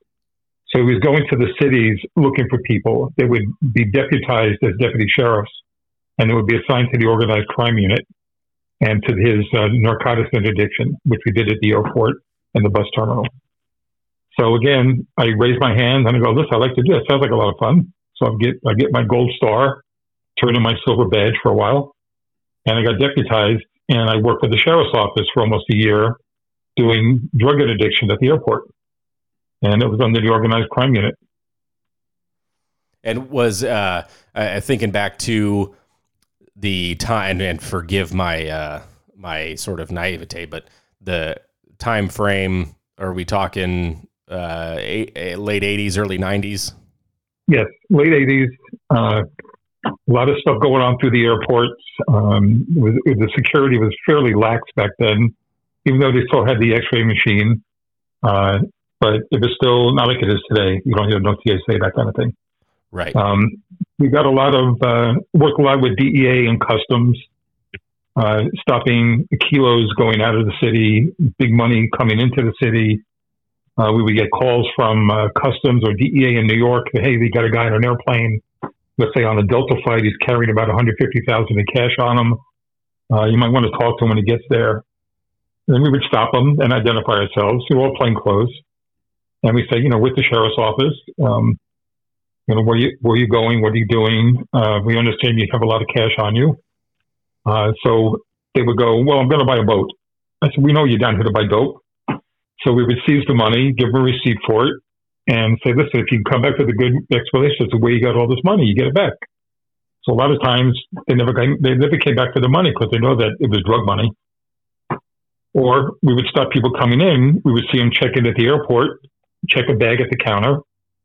So he was going to the cities looking for people. They would be deputized as deputy sheriffs, and they would be assigned to the organized crime unit and to his uh, narcotics interdiction, which we did at the airport and the bus terminal. So again, I raise my hand and I go, "This I like to do. It sounds like a lot of fun." So I get I get my gold star, turn in my silver badge for a while, and I got deputized and I worked for the sheriff's office for almost a year, doing drug interdiction at the airport, and it was under the organized crime unit. And was uh, uh, thinking back to the time, and forgive my uh, my sort of naivete, but the time frame. Are we talking uh, eight, late 80s, early 90s? Yes, late 80s. Uh, a lot of stuff going on through the airports. Um, was, the security was fairly lax back then, even though they still had the X-ray machine. Uh, but it was still not like it is today. You don't have no TSA, that kind of thing. Right. Um, we got a lot of uh, work a lot with DEA and customs, uh, stopping kilos going out of the city, big money coming into the city, uh, we would get calls from uh, customs or DEA in New York. Hey, we got a guy on an airplane. Let's say on a Delta flight, he's carrying about 150,000 in cash on him. Uh, you might want to talk to him when he gets there. And then we would stop him and identify ourselves. We're all plain clothes, and we say, you know, with the sheriff's office. Um, you know, where you where are you going? What are you doing? Uh, we understand you have a lot of cash on you. Uh, so they would go, well, I'm going to buy a boat. I said, we know you're down here to buy dope. So we would seize the money, give them a receipt for it, and say, listen, if you come back with a good explanation as to where you got all this money, you get it back. So a lot of times they never came, they never came back for the money because they know that it was drug money. Or we would stop people coming in. We would see them check in at the airport, check a bag at the counter,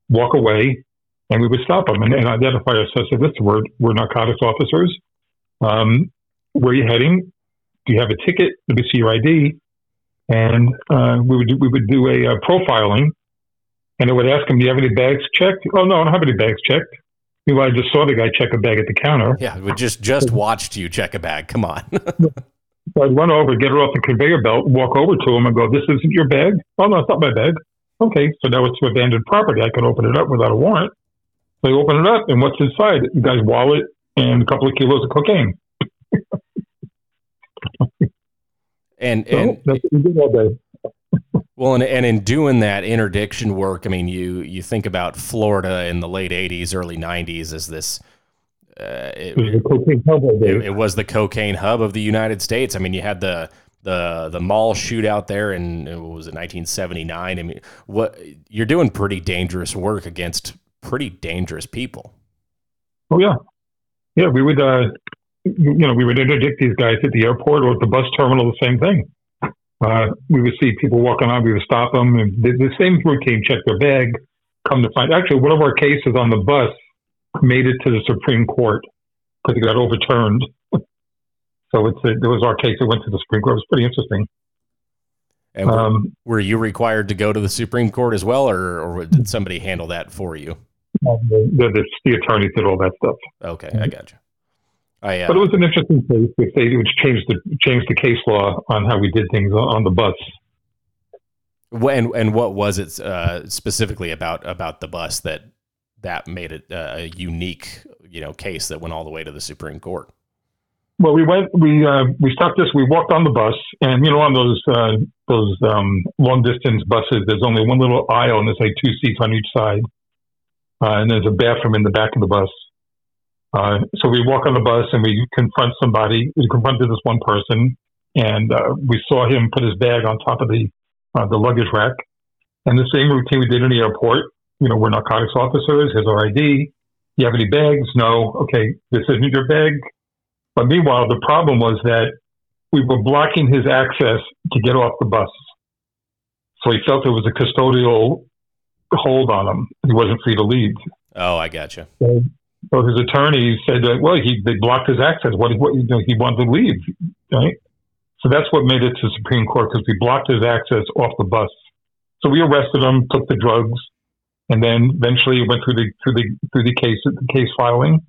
walk away, and we would stop them and, and identify ourselves. So, listen, we're, we're narcotics officers. Um, where are you heading? Do you have a ticket? Let me see your ID. And uh, we would do, we would do a uh, profiling, and I would ask them, "Do you have any bags checked?" Oh no, I don't have any bags checked. Meanwhile, I just saw the guy check a bag at the counter. Yeah, we just just <laughs> watched you check a bag. Come on. <laughs> so I'd run over, get her off the conveyor belt, walk over to him, and go, "This isn't your bag." Oh no, it's not my bag. Okay, so now it's abandoned property. I can open it up without a warrant. So I open it up, and what's inside? The guy's wallet and a couple of kilos of cocaine. and and that's what we did all day. Well, and, and in doing that interdiction work, I mean, you you think about Florida in the late '80s, early '90s as this. Uh, it, it, it, was the cocaine hub of the United States. I mean, you had the the the mall shootout there in was it 1979. I mean, what you're doing pretty dangerous work against pretty dangerous people. Oh yeah, yeah. We would, uh, you know, we would interdict these guys at the airport or at the bus terminal. The same thing. Uh, we would see people walking on, we would stop them. The, the same routine, check their bag, come to find. Actually, one of our cases on the bus made it to the Supreme Court because it got overturned. So it's it was our case that went to the Supreme Court. It was pretty interesting. And were, um, were, you required to go to the Supreme Court as well, or, or did somebody handle that for you? The, the, the attorney did all that stuff. Okay, I got you. I, uh, but it was an interesting case. If they would change the change the case law on how we did things on the bus. And and what was it uh, specifically about about the bus that that made it uh, a unique you know case that went all the way to the Supreme Court? Well, we went we uh, we stopped this. We walked on the bus, and you know on those uh, those um, long distance buses, there's only one little aisle, and there's like two seats on each side, uh, and there's a bathroom in the back of the bus. Uh, so we walk on the bus and we confront somebody. We confronted this one person, and uh, we saw him put his bag on top of the uh, the luggage rack. And the same routine we did in the airport. You know, we're narcotics officers. Here's our ID. You have any bags? No. Okay, this isn't your bag. But meanwhile, the problem was that we were blocking his access to get off the bus. So he felt there was a custodial hold on him. He wasn't free to leave. Oh, I gotcha. So so his attorney said, that, well, he they blocked his access. What, what you know, he wanted to leave, right? So that's what made it to the Supreme Court because we blocked his access off the bus. So we arrested him, took the drugs, and then eventually went through the through the through the case the case filing,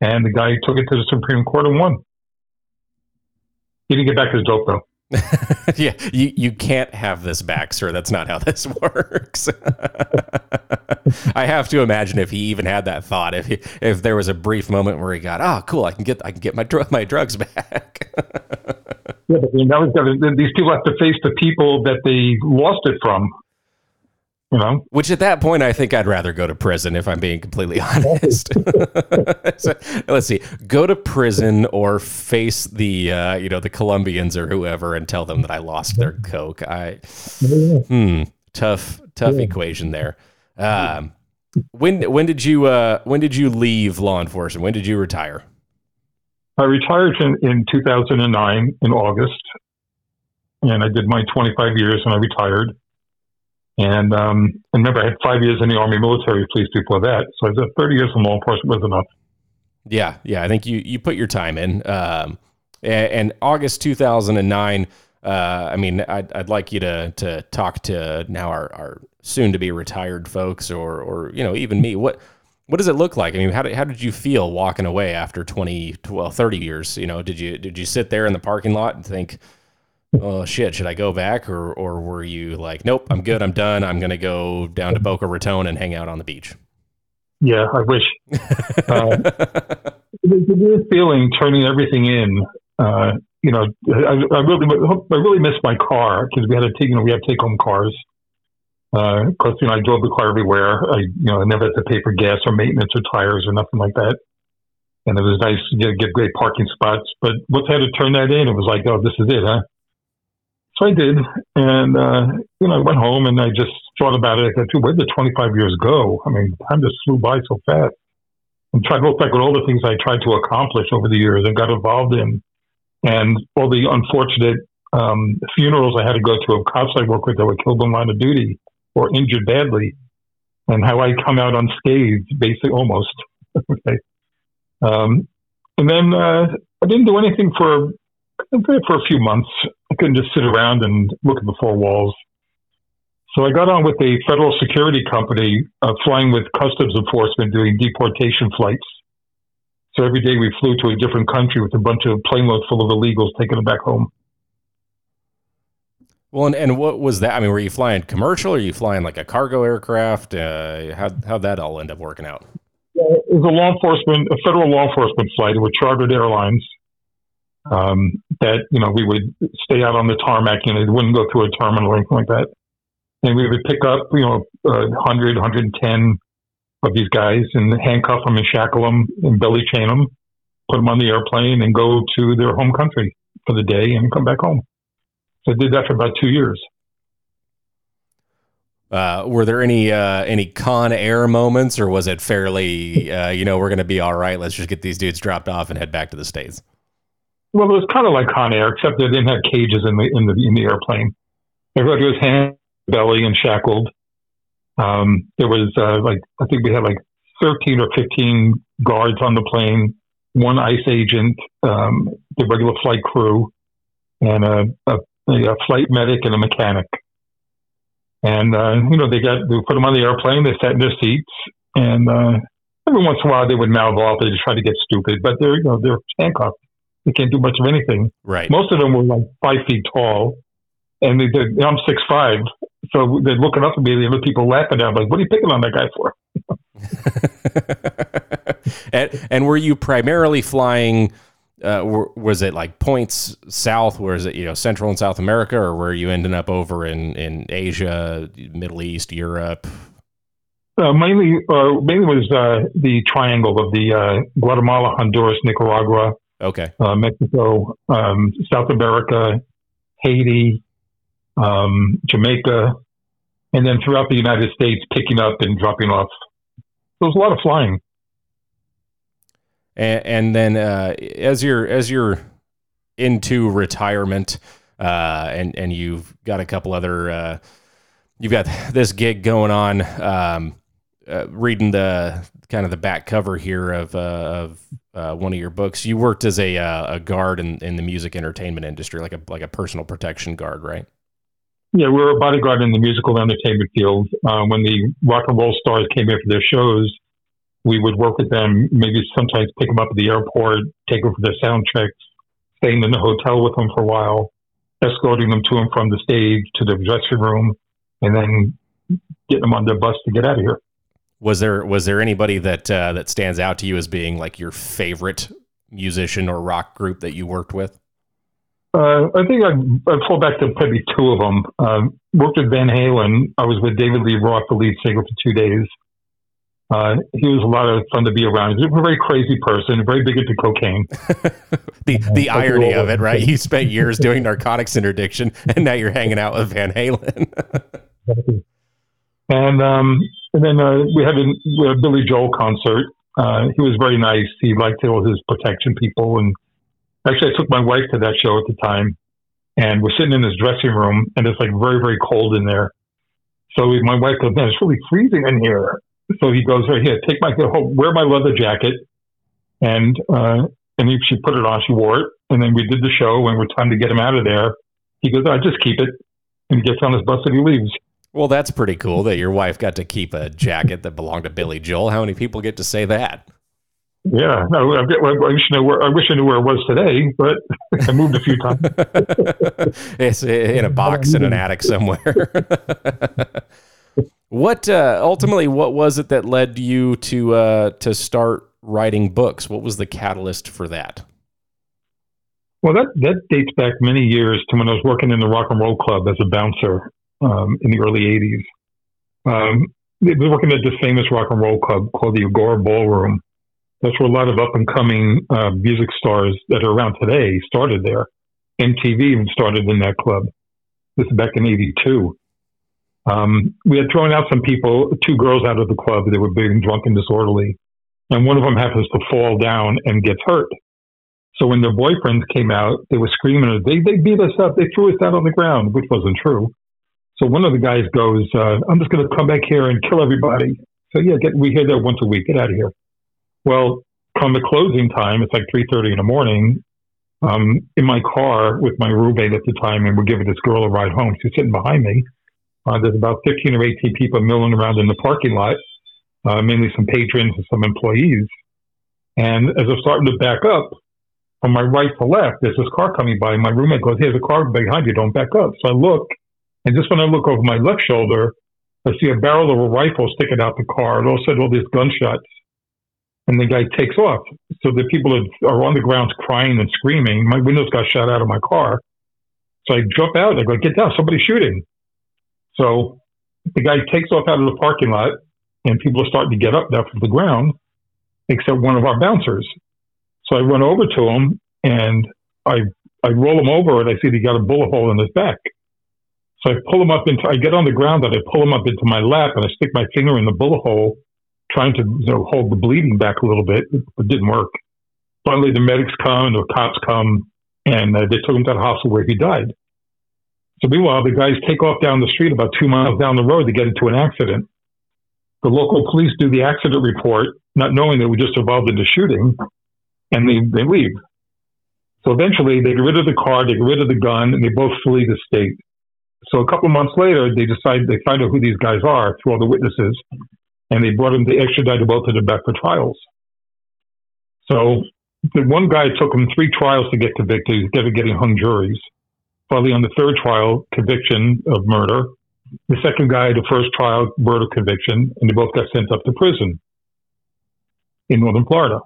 and the guy took it to the Supreme Court and won. He didn't get back his dope though. <laughs> yeah, you, you can't have this back, sir. That's not how this <laughs> works. <laughs> I have to imagine if he even had that thought, if he, if there was a brief moment where he got, oh, cool, I can get I can get my dr- my drugs back. yeah, but now these people have to face the people that they lost it from. You know, which at that point I think I'd rather go to prison if I'm being completely <laughs> honest. <laughs> so, let's see, go to prison or face the uh, you know the Colombians or whoever and tell them that I lost their coke. I hmm tough tough yeah. equation there. Um, when when did you uh, when did you leave law enforcement? When did you retire? I retired in, in 2009 in August, and I did my 25 years and I retired. And um, remember, I had five years in the Army military police before that. So I said 30 years in law enforcement was enough. Yeah, yeah. I think you, you put your time in. Um, and, and, August 2009, uh, I mean, I'd, I'd like you to, to talk to now our, our soon to be retired folks or, or, you know, even me. What, what does it look like? I mean, how did, how did you feel walking away after 20, well, 30 years? You know, did you, did you sit there in the parking lot and think, oh shit, should I go back? Or, or were you like, nope, I'm good, I'm done. I'm going to go down to Boca Raton and hang out on the beach? Yeah, I wish. <laughs> uh, the weird feeling turning everything in. Uh, you know, I, I, really, I really miss my car because we had to take, you know, we had take home cars. Uh, you know, I drove the car everywhere. I, you know, I never had to pay for gas or maintenance or tires or nothing like that. And it was nice to get, get great parking spots. But once I had to turn that in, it was like, oh, this is it, huh? So I did, and uh, you know, I went home and I just thought about it. I said, "Where did 25 years go? I mean, time just flew by so fast." And tried to look back at all the things I tried to accomplish over the years and got involved in, and all the unfortunate um, funerals I had to go to of cops I worked with that were killed in line of duty or injured badly. and how I come out unscathed, basically almost. <laughs> okay. Um, and then uh, I didn't do anything for for a few months. I couldn't just sit around and look at the four walls. So I got on with a federal security company uh, flying with customs enforcement doing deportation flights. So every day we flew to a different country with a bunch of plane loads full of illegals taking them back home. Well, and, and what was that? I mean, were you flying commercial or are you flying like a cargo aircraft? Uh, how, how'd that all end up working out? It was a law enforcement, a federal law enforcement flight. It was chartered airlines um, that, you know, we would stay out on the tarmac, know, it wouldn't go through a terminal or anything like that. And we would pick up, you know, uh, 100, 110 of these guys and handcuff them and shackle them and belly chain them, put them on the airplane and go to their home country for the day and come back home. So I did that for about two years. Uh, were there any uh, any Con Air moments, or was it fairly, uh, you know, we're going to be all right. Let's just get these dudes dropped off and head back to the states. Well, it was kind of like Con Air, except they didn't have cages in the in the in the airplane. Everybody was hand belly and shackled. Um, there was uh, like I think we had like thirteen or fifteen guards on the plane, one ICE agent, um, the regular flight crew, and a, a, a flight medic and a mechanic. And uh, you know they got they put them on the airplane. They sat in their seats, and uh, every once in a while they would mouth off. They just try to get stupid, but they're you know they're handcuffed. They can't do much of anything. Right. Most of them were like five feet tall, and they, they, I'm six five, so they're looking up at me. And the other people laughing at. me, like, "What are you picking on that guy for?" <laughs> and, and were you primarily flying? Uh, was it like points south? Where is it, you know, Central and South America, or were you ending up over in, in Asia, Middle East, Europe? Uh, mainly, uh, mainly was uh, the triangle of the uh, Guatemala, Honduras, Nicaragua, okay, uh, Mexico, um, South America, Haiti, um, Jamaica, and then throughout the United States, picking up and dropping off. So it was a lot of flying. And, and then uh, as you're as you're into retirement, uh, and and you've got a couple other, uh, you've got this gig going on. Um, uh, reading the kind of the back cover here of uh, of uh, one of your books, you worked as a a guard in, in the music entertainment industry, like a like a personal protection guard, right? Yeah, we were a bodyguard in the musical entertainment field. Uh, when the rock and roll stars came in for their shows, we would work with them, maybe sometimes pick them up at the airport, take them for their sound checks, staying in the hotel with them for a while, escorting them to and from the stage to the dressing room, and then getting them on their bus to get out of here. Was there was there anybody that uh, that stands out to you as being like your favorite musician or rock group that you worked with? Uh, I think I'd, I'd fall back to probably two of them. Um, worked with Van Halen. I was with David Lee Roth, the lead singer, for two days. Uh, he was a lot of fun to be around. He's a very crazy person, very big into cocaine. <laughs> the the irony of it, right? You spent years doing narcotics interdiction, and now you're hanging out with Van Halen. <laughs> and um, and then uh, we had a, a Billy Joel concert. Uh, he was very nice. He liked all his protection people and Actually, I took my wife to that show at the time, and we're sitting in his dressing room, and it's like very, very cold in there. So my wife goes, "Man, it's really freezing in here." So he goes, "Right here, take my wear my leather jacket," and uh, and he, she put it on. She wore it, and then we did the show. When we're time to get him out of there, he goes, "I just keep it," and he gets on his bus and he leaves. Well, that's pretty cool that your wife got to keep a jacket that belonged to Billy Joel. How many people get to say that? Yeah, no, I, I, wish I knew where I wish I knew where it was today, but I moved a few times. <laughs> it's in a box in an attic somewhere. <laughs> what uh, ultimately, what was it that led you to uh, to start writing books? What was the catalyst for that? Well, that that dates back many years to when I was working in the Rock and Roll Club as a bouncer um, in the early '80s. Um, I was working at this famous rock and roll club called the Agora Ballroom that's where a lot of up and coming uh, music stars that are around today started there. MTV even started in that club. This is back in '82. Um, we had thrown out some people, two girls out of the club. They were being drunk and disorderly, and one of them happens to fall down and gets hurt. So when their boyfriends came out, they were screaming, "They they beat us up! They threw us down on the ground," which wasn't true. So one of the guys goes, uh, I'm just going to come back here and kill everybody. So yeah, get, we hear that once a week. Get out of here. Well, come the closing time, it's like 3.30 in the morning. Um, in my car with my roommate at the time, and we're giving this girl a ride home. She's sitting behind me. Uh, there's about 15 or 18 people milling around in the parking lot, uh, mainly some patrons and some employees. And as I'm starting to back up, from my right to left, there's this car coming by. My roommate goes, Here's a car behind you, don't back up. So I look, and just when I look over my left shoulder, I see a barrel of a rifle sticking out the car, and all of a sudden, all these gunshots. And the guy takes off. So the people are on the ground crying and screaming. My windows got shot out of my car. So I jump out. I go, Get down, somebody's shooting. So the guy takes off out of the parking lot, and people are starting to get up now from the ground, except one of our bouncers. So I run over to him and I I roll him over and I see he got a bullet hole in his back. So I pull him up into I get on the ground and I pull him up into my lap and I stick my finger in the bullet hole, trying to you know, hold the bleeding back a little bit. It didn't work. Finally, the medics come and the cops come and uh, they took him to the hospital where he died. So meanwhile, the guys take off down the street about two miles down the road to get into an accident. The local police do the accident report, not knowing that we just involved in the shooting and they, they leave. So eventually they get rid of the car, they get rid of the gun, and they both flee the state. So a couple of months later, they decide they find out who these guys are through all the witnesses, and they brought them, they extradited both of them back for trials. So the one guy took him three trials to get convicted, instead of getting hung juries. Finally, on the third trial, conviction of murder. The second guy, the first trial, murder conviction, and they both got sent up to prison in northern Florida.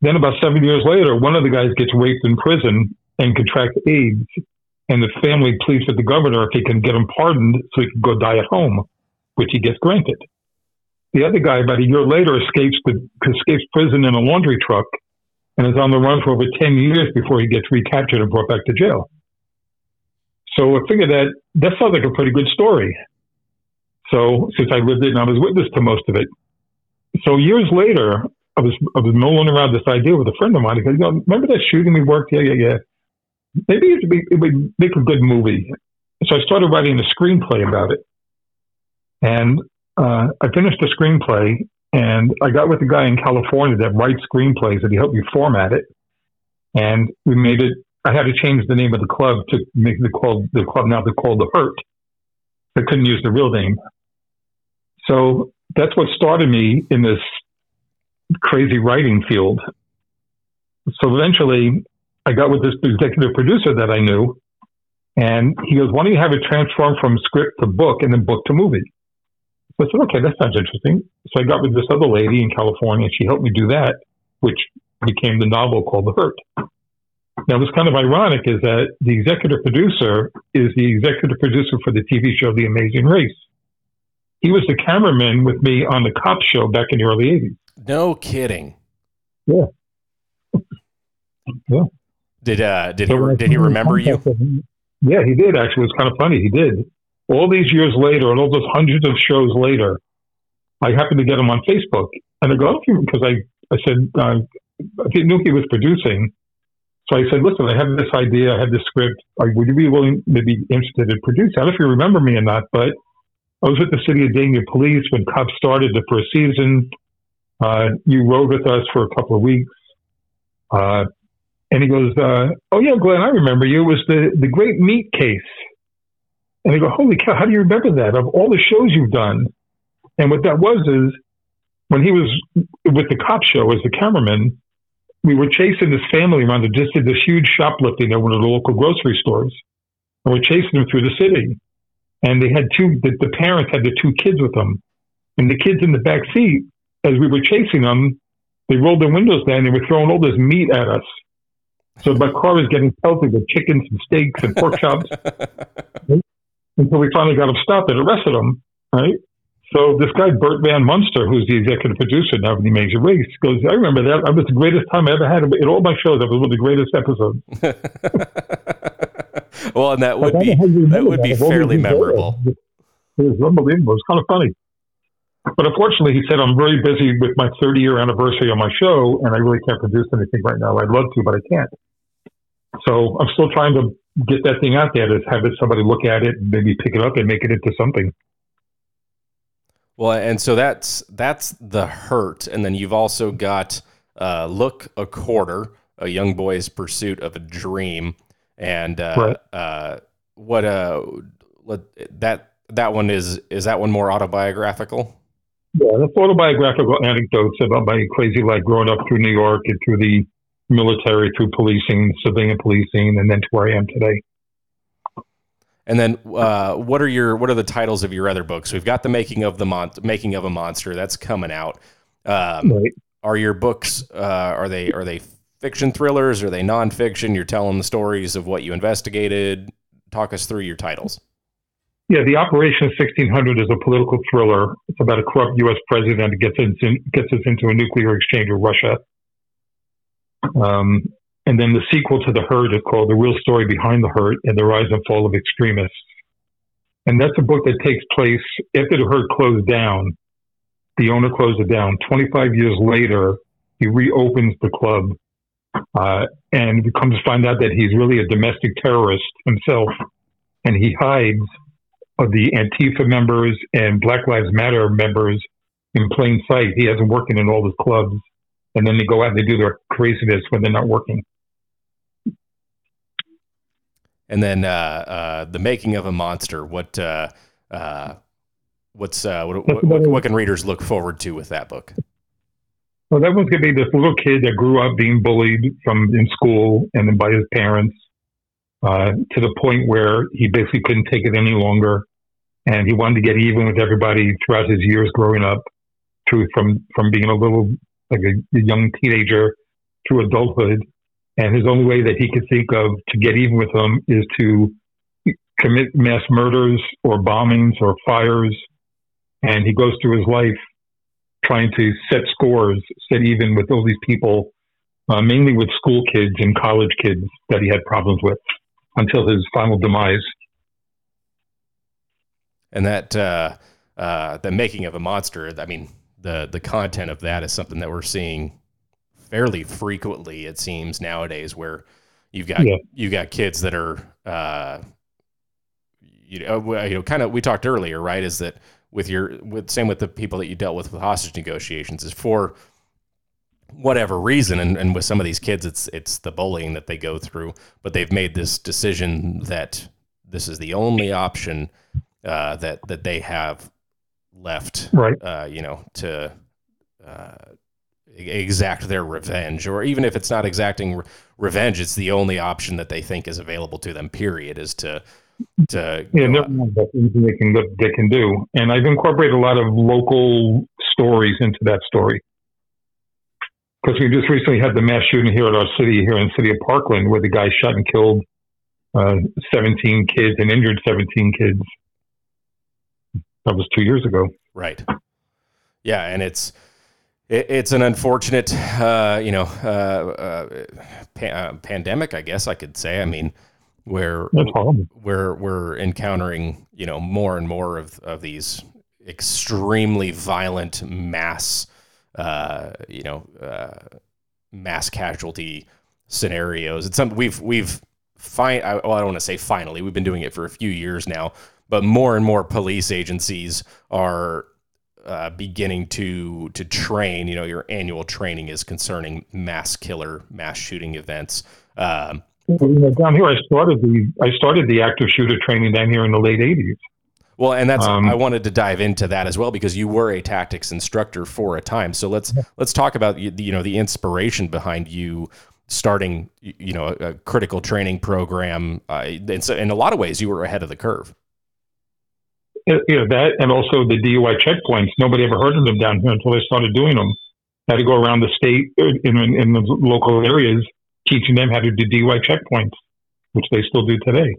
Then about seven years later, one of the guys gets raped in prison and contracts AIDS. And the family pleads with the governor if he can get him pardoned so he can go die at home, which he gets granted. The other guy, about a year later, escapes the, escapes prison in a laundry truck and is on the run for over 10 years before he gets recaptured and brought back to jail. So I figured that that sounds like a pretty good story. So since I lived it and I was witness to most of it. So years later, I was I was mulling around this idea with a friend of mine. He goes, you know, remember that shooting we worked? Yeah, yeah, yeah. Maybe it would, be, it would make a good movie. So I started writing a screenplay about it, and uh, I finished the screenplay. And I got with a guy in California that writes screenplays, and he helped me format it. And we made it. I had to change the name of the club to make the club the club now called the Hurt. I couldn't use the real name. So that's what started me in this crazy writing field. So eventually, I got with this executive producer that I knew, and he goes, "Why don't you have it transform from script to book and then book to movie?" So I said, "Okay, that sounds interesting." So I got with this other lady in California, and she helped me do that, which became the novel called The Hurt. Now, what's kind of ironic is that the executive producer is the executive producer for the TV show The Amazing Race. He was the cameraman with me on the cop show back in the early 80s. No kidding. Yeah. <laughs> yeah. Did uh did he did he remember you? Yeah, he did actually. It was kind of funny. He did. All these years later, and all those hundreds of shows later, I happened to get him on Facebook, and I go because I I said uh, I knew he was producing, so I said, listen, I have this idea, I have this script. Would you be willing to be interested in producing? I don't know if you remember me or not, but I was with the city of Dania Police when Cops started the first season. Uh, you rode with us for a couple of weeks. Uh, and he goes, uh, Oh, yeah, Glenn, I remember you. It was the, the great meat case. And I go, Holy cow, how do you remember that? Of all the shows you've done. And what that was is when he was with the cop show as the cameraman, we were chasing this family around. They just did this huge shoplifting at one of the local grocery stores. And we're chasing them through the city. And they had two, the, the parents had the two kids with them. And the kids in the back seat as we were chasing them, they rolled their windows down. And they were throwing all this meat at us. So my car was getting pelted with chickens and steaks and pork chops <laughs> until we finally got them stopped and arrested them. Right. So this guy Bert Van Munster, who's the executive producer now of the Amazing Race, goes, "I remember that. That was the greatest time I ever had in all my shows. That was one of the greatest episodes." <laughs> well, and that would be that would be fairly memorable. It was unbelievable. It was kind of funny. But unfortunately, he said, I'm very busy with my 30 year anniversary on my show, and I really can't produce anything right now. I'd love to, but I can't. So I'm still trying to get that thing out there to have somebody look at it, and maybe pick it up and make it into something. Well, and so that's that's the hurt, and then you've also got uh, look a quarter, a young boy's pursuit of a dream, and uh, right. uh, what uh, that that one is is that one more autobiographical? Yeah, that's autobiographical anecdotes about my crazy life growing up through New York and through the military, through policing, civilian policing, and then to where I am today. And then, uh, what are your what are the titles of your other books? We've got the making of the mon- making of a monster that's coming out. Um, right. Are your books uh, are they are they fiction thrillers? Are they nonfiction? You're telling the stories of what you investigated. Talk us through your titles. Yeah, the Operation 1600 is a political thriller. It's about a corrupt U.S. president that gets, into, gets us into a nuclear exchange with Russia. Um, and then the sequel to The Hurt is called The Real Story Behind the Hurt and the Rise and Fall of Extremists. And that's a book that takes place after The Hurt closed down. The owner closed it down. 25 years later, he reopens the club uh, and comes to find out that he's really a domestic terrorist himself. And he hides of the Antifa members and Black Lives Matter members in plain sight. He has them working in all his clubs, and then they go out and they do their craziness when they're not working. And then uh, uh, the making of a monster. What uh, uh what's uh, what, what, what, what, can readers look forward to with that book? Well, that one's going to be this little kid that grew up being bullied from in school and then by his parents uh, to the point where he basically couldn't take it any longer, and he wanted to get even with everybody throughout his years growing up, through from from being a little like a, a young teenager through adulthood, and his only way that he could think of to get even with them is to commit mass murders or bombings or fires, and he goes through his life trying to set scores, set even with all these people, uh, mainly with school kids and college kids that he had problems with until his final demise. And that uh, uh, the making of a monster, I mean, the the content of that is something that we're seeing fairly frequently. It seems nowadays, where you've got yeah. you got kids that are, uh, you know, you know, kind of. We talked earlier, right? Is that with your with same with the people that you dealt with with hostage negotiations is for whatever reason and, and with some of these kids it's it's the bullying that they go through but they've made this decision that this is the only option uh, that that they have left right. uh, you know to uh, exact their revenge or even if it's not exacting re- revenge it's the only option that they think is available to them period is to to yeah no, they can they can do. And i've incorporated a lot of local stories into that story because we just recently had the mass shooting here at our city, here in the city of Parkland, where the guy shot and killed uh, 17 kids and injured 17 kids. That was two years ago. Right. Yeah, and it's it, it's an unfortunate, uh, you know, uh, uh pa- uh, pandemic. I guess I could say. I mean, where we're we're encountering, you know, more and more of of these extremely violent mass uh, you know, uh, mass casualty scenarios. It's something we've we've fine. I, well, I don't want to say finally. We've been doing it for a few years now, but more and more police agencies are uh, beginning to to train. You know, your annual training is concerning mass killer, mass shooting events. Um, down here, I started the I started the active shooter training down here in the late '80s. Well, and that's um, I wanted to dive into that as well because you were a tactics instructor for a time. So let's let's talk about you know the inspiration behind you starting you know a, a critical training program. Uh, and so in a lot of ways, you were ahead of the curve. You know that, and also the DUI checkpoints. Nobody ever heard of them down here until they started doing them. Had to go around the state uh, in, in, in the local areas teaching them how to do DUI checkpoints, which they still do today.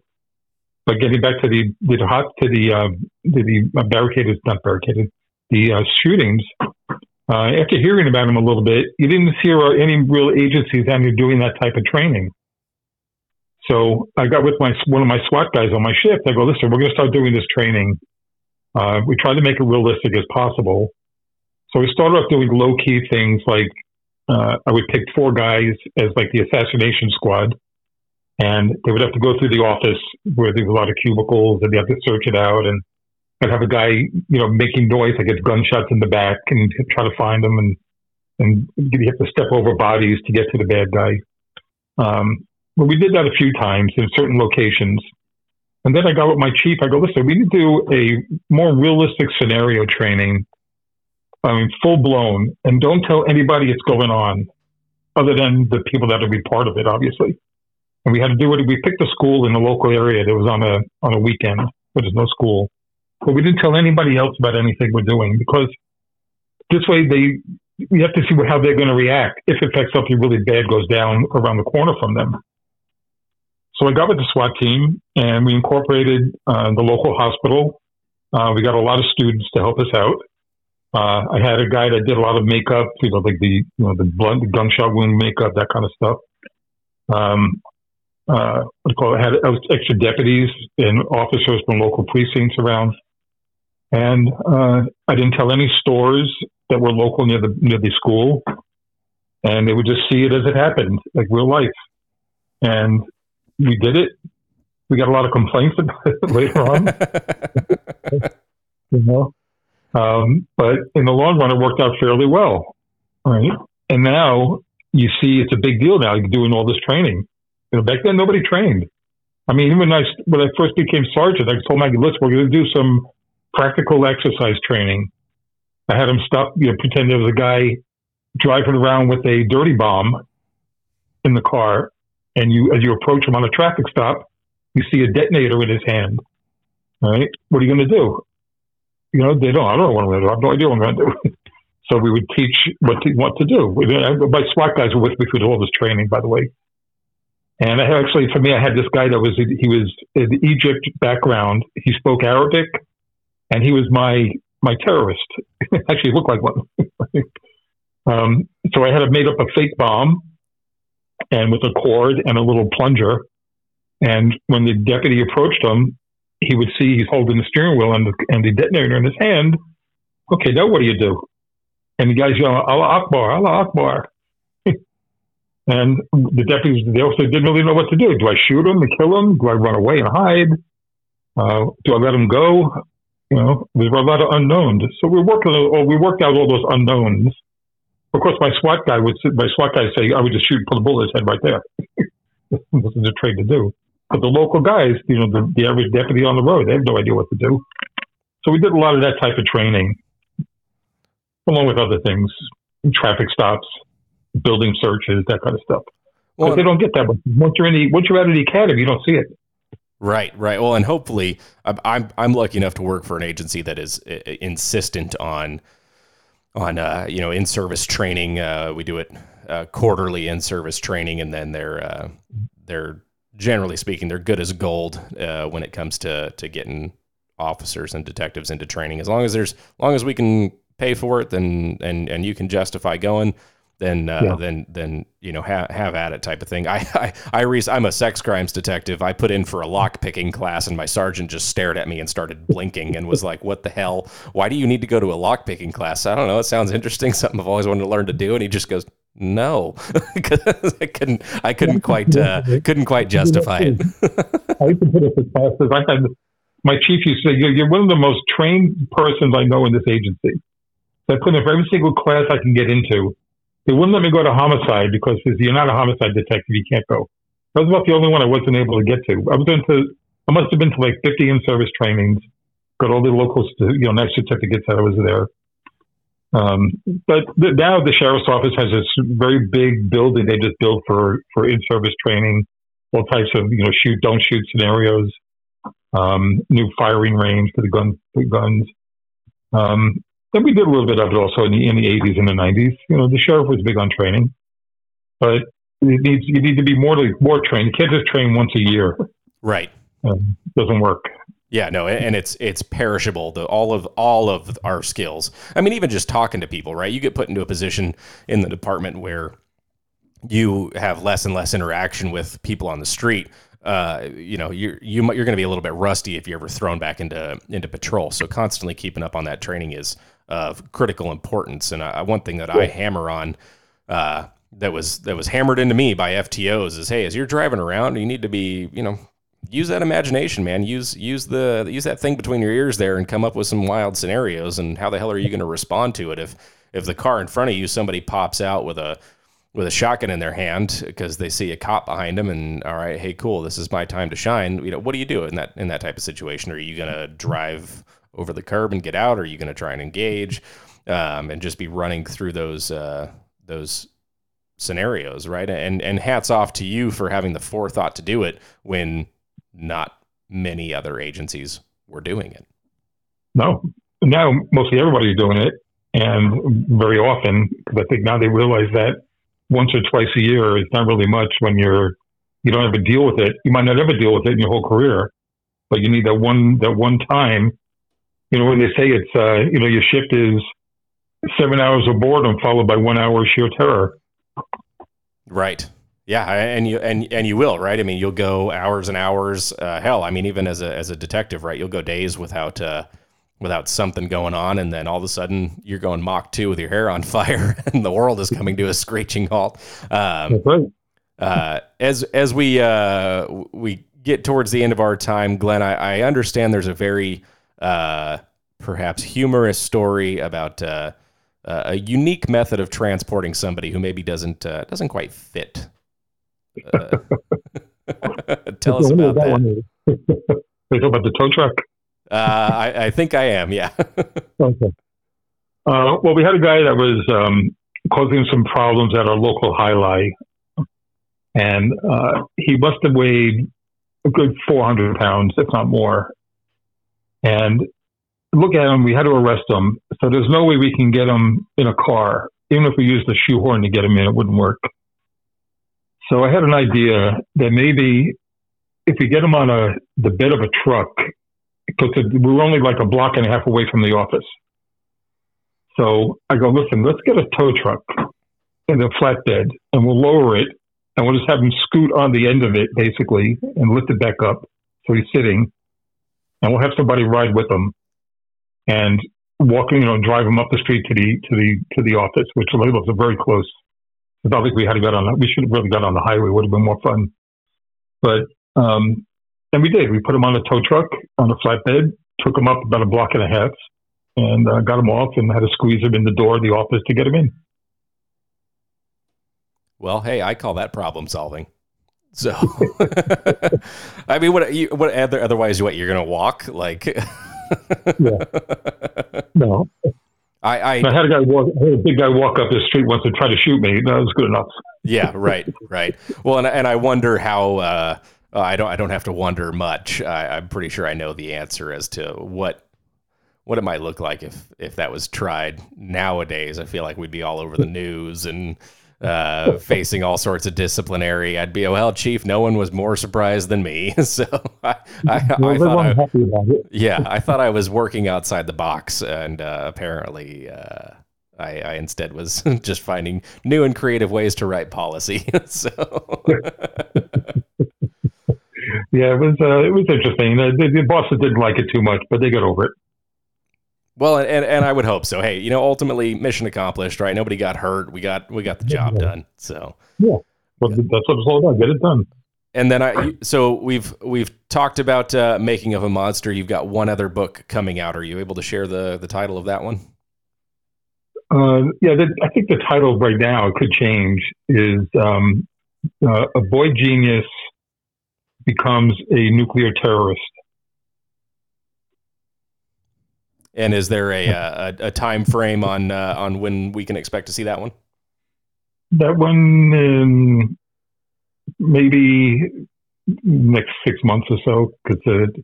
But getting back to the the to the uh, the barricaded, not barricaded, the uh, shootings. Uh, after hearing about them a little bit, you didn't see any real agencies out here doing that type of training. So I got with my one of my SWAT guys on my shift. I go, listen, we're going to start doing this training. Uh, we try to make it realistic as possible. So we started off doing low key things like uh, I would pick four guys as like the assassination squad, and they would have to go through the office where there's a lot of cubicles, and they have to search it out, and I'd have a guy, you know, making noise like it's gunshots in the back, and try to find them, and and you have to step over bodies to get to the bad guy. Um, but we did that a few times in certain locations. And then I got with my chief. I go, listen, we need to do a more realistic scenario training. I mean, full blown, and don't tell anybody it's going on, other than the people that will be part of it, obviously. And we had to do it. We picked a school in the local area that was on a on a weekend, but there's no school. But we didn't tell anybody else about anything we're doing because this way they we have to see how they're going to react if in fact something really bad goes down around the corner from them. So I got with the SWAT team and we incorporated uh, the local hospital. Uh, we got a lot of students to help us out. Uh, I had a guy that did a lot of makeup, you know, like the you know the blunt gunshot wound makeup, that kind of stuff. Um, uh, what call it? I had extra deputies and officers from local precincts around, and uh, I didn't tell any stores that were local near the near the school, and they would just see it as it happened, like real life. And we did it. We got a lot of complaints <laughs> about it later on. <laughs> you know, um, but in the long run, it worked out fairly well, right? And now you see it's a big deal now doing all this training. You know, back then nobody trained. I mean, even when I when I first became sergeant, I told my listen, we're going to do some practical exercise training I had him stop, you know, pretend there was a guy driving around with a dirty bomb in the car, and you, as you approach him on a traffic stop, you see a detonator in his hand. All right, what are you going to do? You know, they don't. I don't know what I'm going to do. I have no idea what I'm going to do. <laughs> so we would teach what to, what to do. My SWAT guys were with me through all this training, by the way. And actually, for me, I had this guy that was he was in Egypt background. He spoke Arabic, and he was my my terrorist. <laughs> Actually, looked like one. <laughs> um, so I had made up a fake bomb, and with a cord and a little plunger. And when the deputy approached him, he would see he's holding the steering wheel and the, and the detonator in his hand. Okay, now what do you do? And the guy's yelling, Allah Akbar, Allah Akbar. And the deputies, they also didn't really know what to do. Do I shoot him and kill him? Do I run away and hide? Uh, do I let him go? You know, there were a lot of unknowns. So we worked, or we worked out all those unknowns. Of course, my SWAT guy would, my SWAT guy say, I would just shoot, and pull the bullet head right there. <laughs> this is a trade to do. But the local guys, you know, the, the average deputy on the road, they have no idea what to do. So we did a lot of that type of training, along with other things, traffic stops, building searches, that kind of stuff. Well, they don't get that. But Once you're in the, once you're out of the academy, you don't see it. Right, right. Well, and hopefully, I'm I'm lucky enough to work for an agency that is uh, insistent on on uh, you know in service training. Uh, we do it uh, quarterly in service training, and then they're uh, they're generally speaking they're good as gold uh, when it comes to to getting officers and detectives into training. As long as there's as long as we can pay for it, then and and you can justify going then uh, yeah. then then you know have have at it type of thing. <laughs> I I, I re- I'm a sex crimes detective. I put in for a lock picking class, and my sergeant just stared at me and started <laughs> blinking and was like, "What the hell? Why do you need to go to a lock picking class? I don't know. It sounds interesting. <laughs> Something I've always wanted to learn to do." And he just goes, "No," I couldn't I couldn't quite uh, couldn't quite justify it. I used to put it for classes. I had my chief used to say, "You're one of the most trained persons I know in this agency." So I put in for every single class I can get into they wouldn't let me go to homicide because you're not a homicide detective, you can't go. That was about the only one I wasn't able to get to. I was into, I must have been to like 50 in-service trainings, got all the local, you know, nice certificates that I was there. Um, but th- now the sheriff's office has this very big building they just built for for in-service training, all types of you know shoot don't shoot scenarios, um, new firing range for the gun the guns. Um, and we did a little bit of it also in the in the 80s and the 90s. You know, the sheriff was big on training, but it needs you need to be more more trained. You can't just train once a year. Right. Um, doesn't work. Yeah, no, and it's it's perishable. The all of all of our skills. I mean, even just talking to people, right? You get put into a position in the department where you have less and less interaction with people on the street uh, you know, you're you, are you are going to be a little bit rusty if you're ever thrown back into into patrol. So constantly keeping up on that training is of critical importance. And uh, one thing that I hammer on, uh, that was that was hammered into me by FTOs is hey, as you're driving around, you need to be you know use that imagination, man. Use use the use that thing between your ears there and come up with some wild scenarios. And how the hell are you going to respond to it if if the car in front of you somebody pops out with a with a shotgun in their hand because they see a cop behind them and all right, hey, cool, this is my time to shine. You know, what do you do in that in that type of situation? Are you going to drive over the curb and get out? Or are you going to try and engage um, and just be running through those uh, those scenarios, right? And and hats off to you for having the forethought to do it when not many other agencies were doing it. No, now mostly everybody's doing it, and very often because I think now they realize that once or twice a year is not really much when you're you don't have ever deal with it. You might not ever deal with it in your whole career, but you need that one that one time. You know when they say it's uh, you know your shift is seven hours of boredom followed by one hour of sheer terror. Right. Yeah, and you and and you will, right? I mean, you'll go hours and hours. Uh, hell, I mean, even as a as a detective, right? You'll go days without uh, without something going on, and then all of a sudden you're going Mach two with your hair on <laughs> fire, and the world is coming to a screeching halt. Um, right. uh, as as we uh, we get towards the end of our time, Glenn, I, I understand there's a very uh, perhaps humorous story about uh, a unique method of transporting somebody who maybe doesn't doesn't quite fit uh, <laughs> tell us about that. They <laughs> talk about the tow truck. Uh, I, I, think I am. Yeah. <laughs> okay. Uh, well, we had a guy that was um, causing some problems at our local highlight, and uh, he must have weighed a good 400 pounds, if not more. And look at him. We had to arrest him. So there's no way we can get him in a car. Even if we used the shoehorn to get him in, it wouldn't work. So I had an idea that maybe if we get them on a the bed of a truck, because we were only like a block and a half away from the office. So I go, listen, let's get a tow truck and a flatbed, and we'll lower it, and we'll just have him scoot on the end of it, basically, and lift it back up so he's sitting, and we'll have somebody ride with them and walk, you know, drive them up the street to the to the to the office, which lives very close I don't think we had to get on. We should have really got on the highway. It would have been more fun. But um, and we did. We put them on a tow truck on a flatbed, took them up about a block and a half, and uh, got them off, and had to squeeze them in the door of the office to get them in. Well, hey, I call that problem solving. So, <laughs> I mean, what you what otherwise what you're gonna walk like? yeah. <laughs> No. I, I, I, had a guy walk, had a big guy walk up the street once and try to shoot me. That was good enough. yeah, right, right. Well, and, and I wonder how. Uh, I don't. I don't have to wonder much. I, I'm pretty sure I know the answer as to what what it might look like if if that was tried nowadays. I feel like we'd be all over the news and uh, <laughs> facing all sorts of disciplinary. I'd be, well, chief, no one was more surprised than me. <laughs> so I, I, well, I thought I, yeah, I thought I was working outside the box, and uh, apparently, uh, I, I, instead was <laughs> just finding new and creative ways to write policy. so. yeah, it was uh, it was interesting. The, the, the bosses didn't like it too much, but they got over it. Well, and, and I would hope so. Hey, you know, ultimately mission accomplished, right? Nobody got hurt. We got we got the job yeah. done. So yeah, well, that's what it's all about. Get it done. And then I, so we've we've talked about uh, making of a monster. You've got one other book coming out. Are you able to share the the title of that one? Uh, yeah, the, I think the title right now could change. Is um, uh, a boy genius becomes a nuclear terrorist. And is there a a, a time frame on uh, on when we can expect to see that one? That one in maybe next six months or so because uh,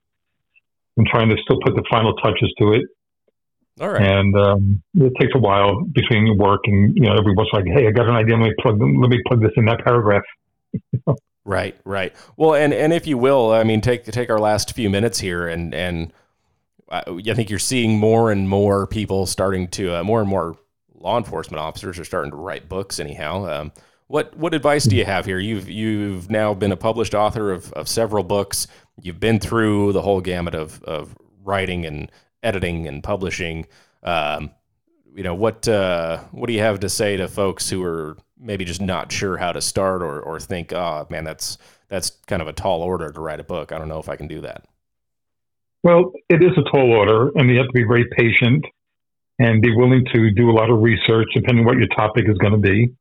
I'm trying to still put the final touches to it. All right. And um, it takes a while between work and you know everyone's like, "Hey, I got an idea. Let me plug let me plug this in that paragraph." <laughs> right, right. Well, and and if you will, I mean, take take our last few minutes here and and I think you're seeing more and more people starting to, uh, more and more law enforcement officers are starting to write books. Anyhow, um, what what advice do you have here? You've you've now been a published author of, of several books. You've been through the whole gamut of of writing and editing and publishing. Um, you know what uh, what do you have to say to folks who are maybe just not sure how to start or or think, oh man, that's that's kind of a tall order to write a book. I don't know if I can do that. Well, it is a tall order, and you have to be very patient and be willing to do a lot of research, depending on what your topic is going to be.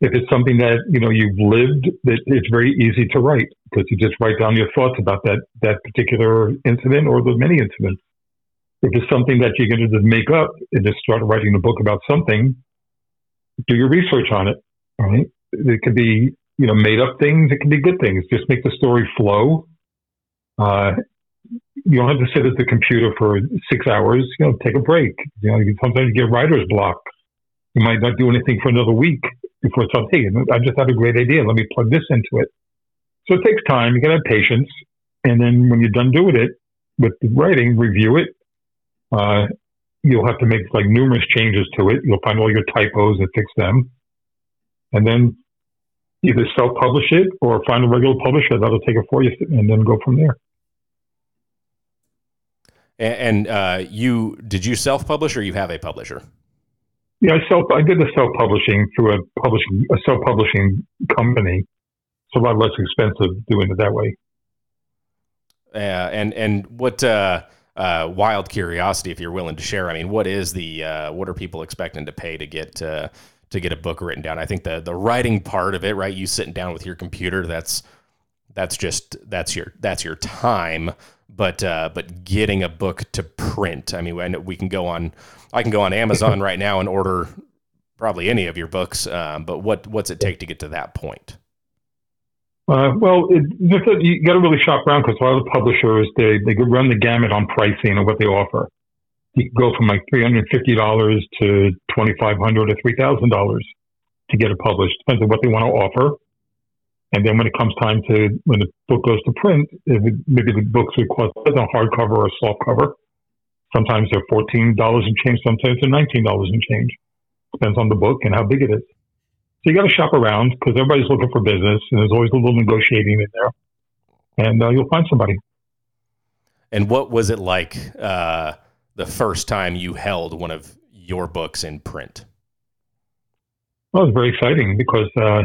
If it's something that you know you've lived, that it's very easy to write because you just write down your thoughts about that that particular incident or the many incidents. If it's something that you're going to just make up and just start writing a book about something, do your research on it. Right? It could be you know made up things. It can be good things. Just make the story flow. Uh, you don't have to sit at the computer for six hours. You know, take a break. You know, sometimes you get writer's block. You might not do anything for another week before it's like, hey, I just had a great idea. Let me plug this into it. So it takes time. You got to have patience. And then when you're done doing it with the writing, review it. Uh, you'll have to make like numerous changes to it. You'll find all your typos and fix them. And then either self-publish it or find a regular publisher that'll take it for you and then go from there. And, uh, you did you self-publish or you have a publisher? Yeah, I self I did the self-publishing through a publishing a self-publishing company. It's a lot less expensive doing it that way. Yeah, and and what uh, uh, wild curiosity, if you're willing to share. I mean, what is the uh, what are people expecting to pay to get uh, to get a book written down? I think the the writing part of it, right? You sitting down with your computer, that's that's just that's your that's your time but uh, but getting a book to print. I mean, we can go on. I can go on Amazon <laughs> right now and order probably any of your books. Um, but what what's it take to get to that point? Uh, well, it, you got to really shop around because a lot of the publishers they they run the gamut on pricing and what they offer. You can go from like three hundred fifty dollars to twenty five hundred or three thousand dollars to get it published. Depends on what they want to offer. And then when it comes time to when the book goes to print, maybe the books cost a hardcover or soft cover. Sometimes they're fourteen dollars and change. Sometimes they're nineteen dollars and change. Depends on the book and how big it is. So you got to shop around because everybody's looking for business, and there's always a little negotiating in there, and uh, you'll find somebody. And what was it like uh, the first time you held one of your books in print? Well, it was very exciting because uh,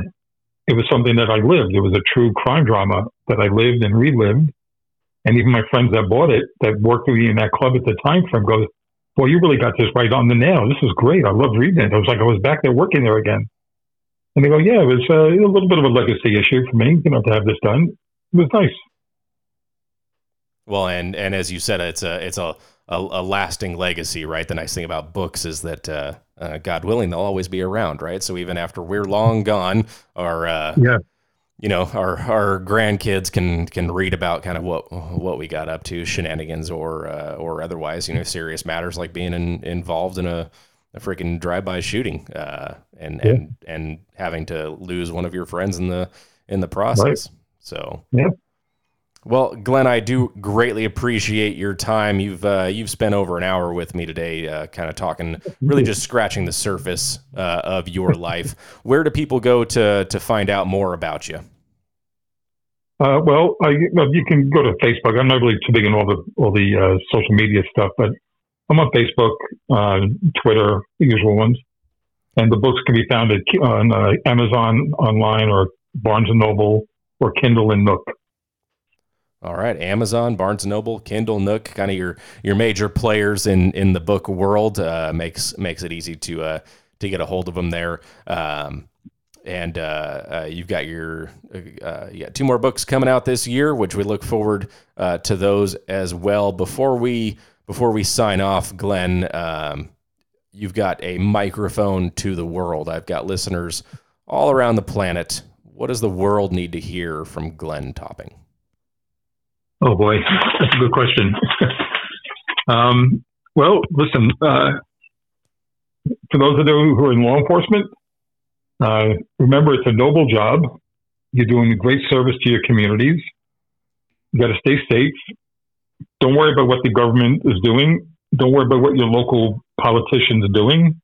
it was something that I lived. It was a true crime drama that I lived and relived. And even my friends that bought it, that worked with me in that club at the time frame, goes, "Boy, you really got this right on the nail. This is great. I loved reading it. It was like I was back there working there again." And they go, "Yeah, it was uh, a little bit of a legacy issue for me, you know, to have this done. It was nice." Well, and and as you said, it's a it's a a, a lasting legacy, right? The nice thing about books is that, uh, uh, God willing, they'll always be around, right? So even after we're long gone, our uh, yeah. You know, our our grandkids can can read about kind of what what we got up to, shenanigans or uh, or otherwise, you know, serious matters like being in, involved in a a freaking drive-by shooting uh, and yeah. and and having to lose one of your friends in the in the process. Right. So yeah. Well, Glenn, I do greatly appreciate your time. You've uh, you've spent over an hour with me today, uh, kind of talking, really just scratching the surface uh, of your <laughs> life. Where do people go to to find out more about you? Uh, well, I, well, you can go to Facebook. I'm not really too big in all the all the uh, social media stuff, but I'm on Facebook, uh, Twitter, the usual ones, and the books can be found at on Amazon online or Barnes and Noble or Kindle and Nook. All right, Amazon, Barnes Noble, Kindle, Nook, kind of your your major players in in the book world uh, makes makes it easy to uh, to get a hold of them there. Um, and uh, uh you've got your uh, you got two more books coming out this year, which we look forward uh, to those as well. Before we before we sign off, Glenn, um, you've got a microphone to the world. I've got listeners all around the planet. What does the world need to hear from Glenn Topping? Oh boy, that's a good question. <laughs> um, well, listen, uh, for those of you who are in law enforcement, uh, remember it's a noble job. You're doing a great service to your communities. You got to stay safe. Don't worry about what the government is doing. Don't worry about what your local politicians are doing.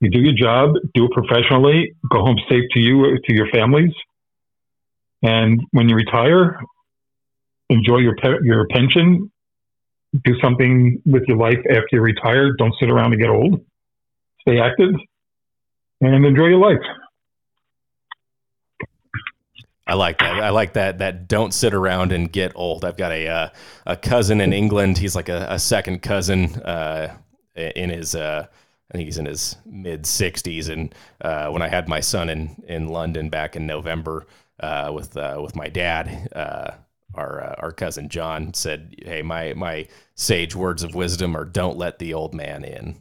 You do your job, do it professionally, go home safe to you, to your families. And when you retire, enjoy your pe- your pension, do something with your life after you retire. Don't sit around and get old. Stay active and enjoy your life. I like that. I like that. That don't sit around and get old. I've got a uh, a cousin in England. He's like a, a second cousin uh, in his. Uh, I think he's in his mid 60s. And uh, when I had my son in in London back in November uh, with uh, with my dad, our our cousin John said, "Hey, my my sage words of wisdom are don't let the old man in."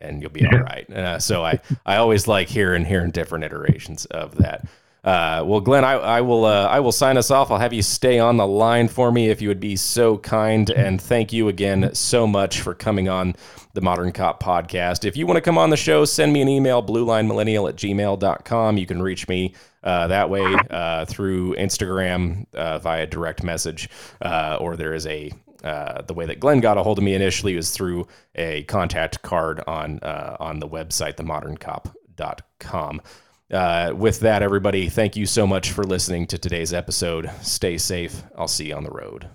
And you'll be all right. so I, I always like hearing hearing different iterations of that. Uh, well, Glenn, I, I will uh, I will sign us off. I'll have you stay on the line for me if you would be so kind. And thank you again so much for coming on the Modern Cop podcast. If you want to come on the show, send me an email, bluelinemillennial at gmail.com. You can reach me uh, that way uh, through Instagram uh, via direct message, uh, or there is a uh, the way that Glenn got a hold of me initially was through a contact card on on the website, themoderncop.com. Uh, with that, everybody, thank you so much for listening to today's episode. Stay safe. I'll see you on the road.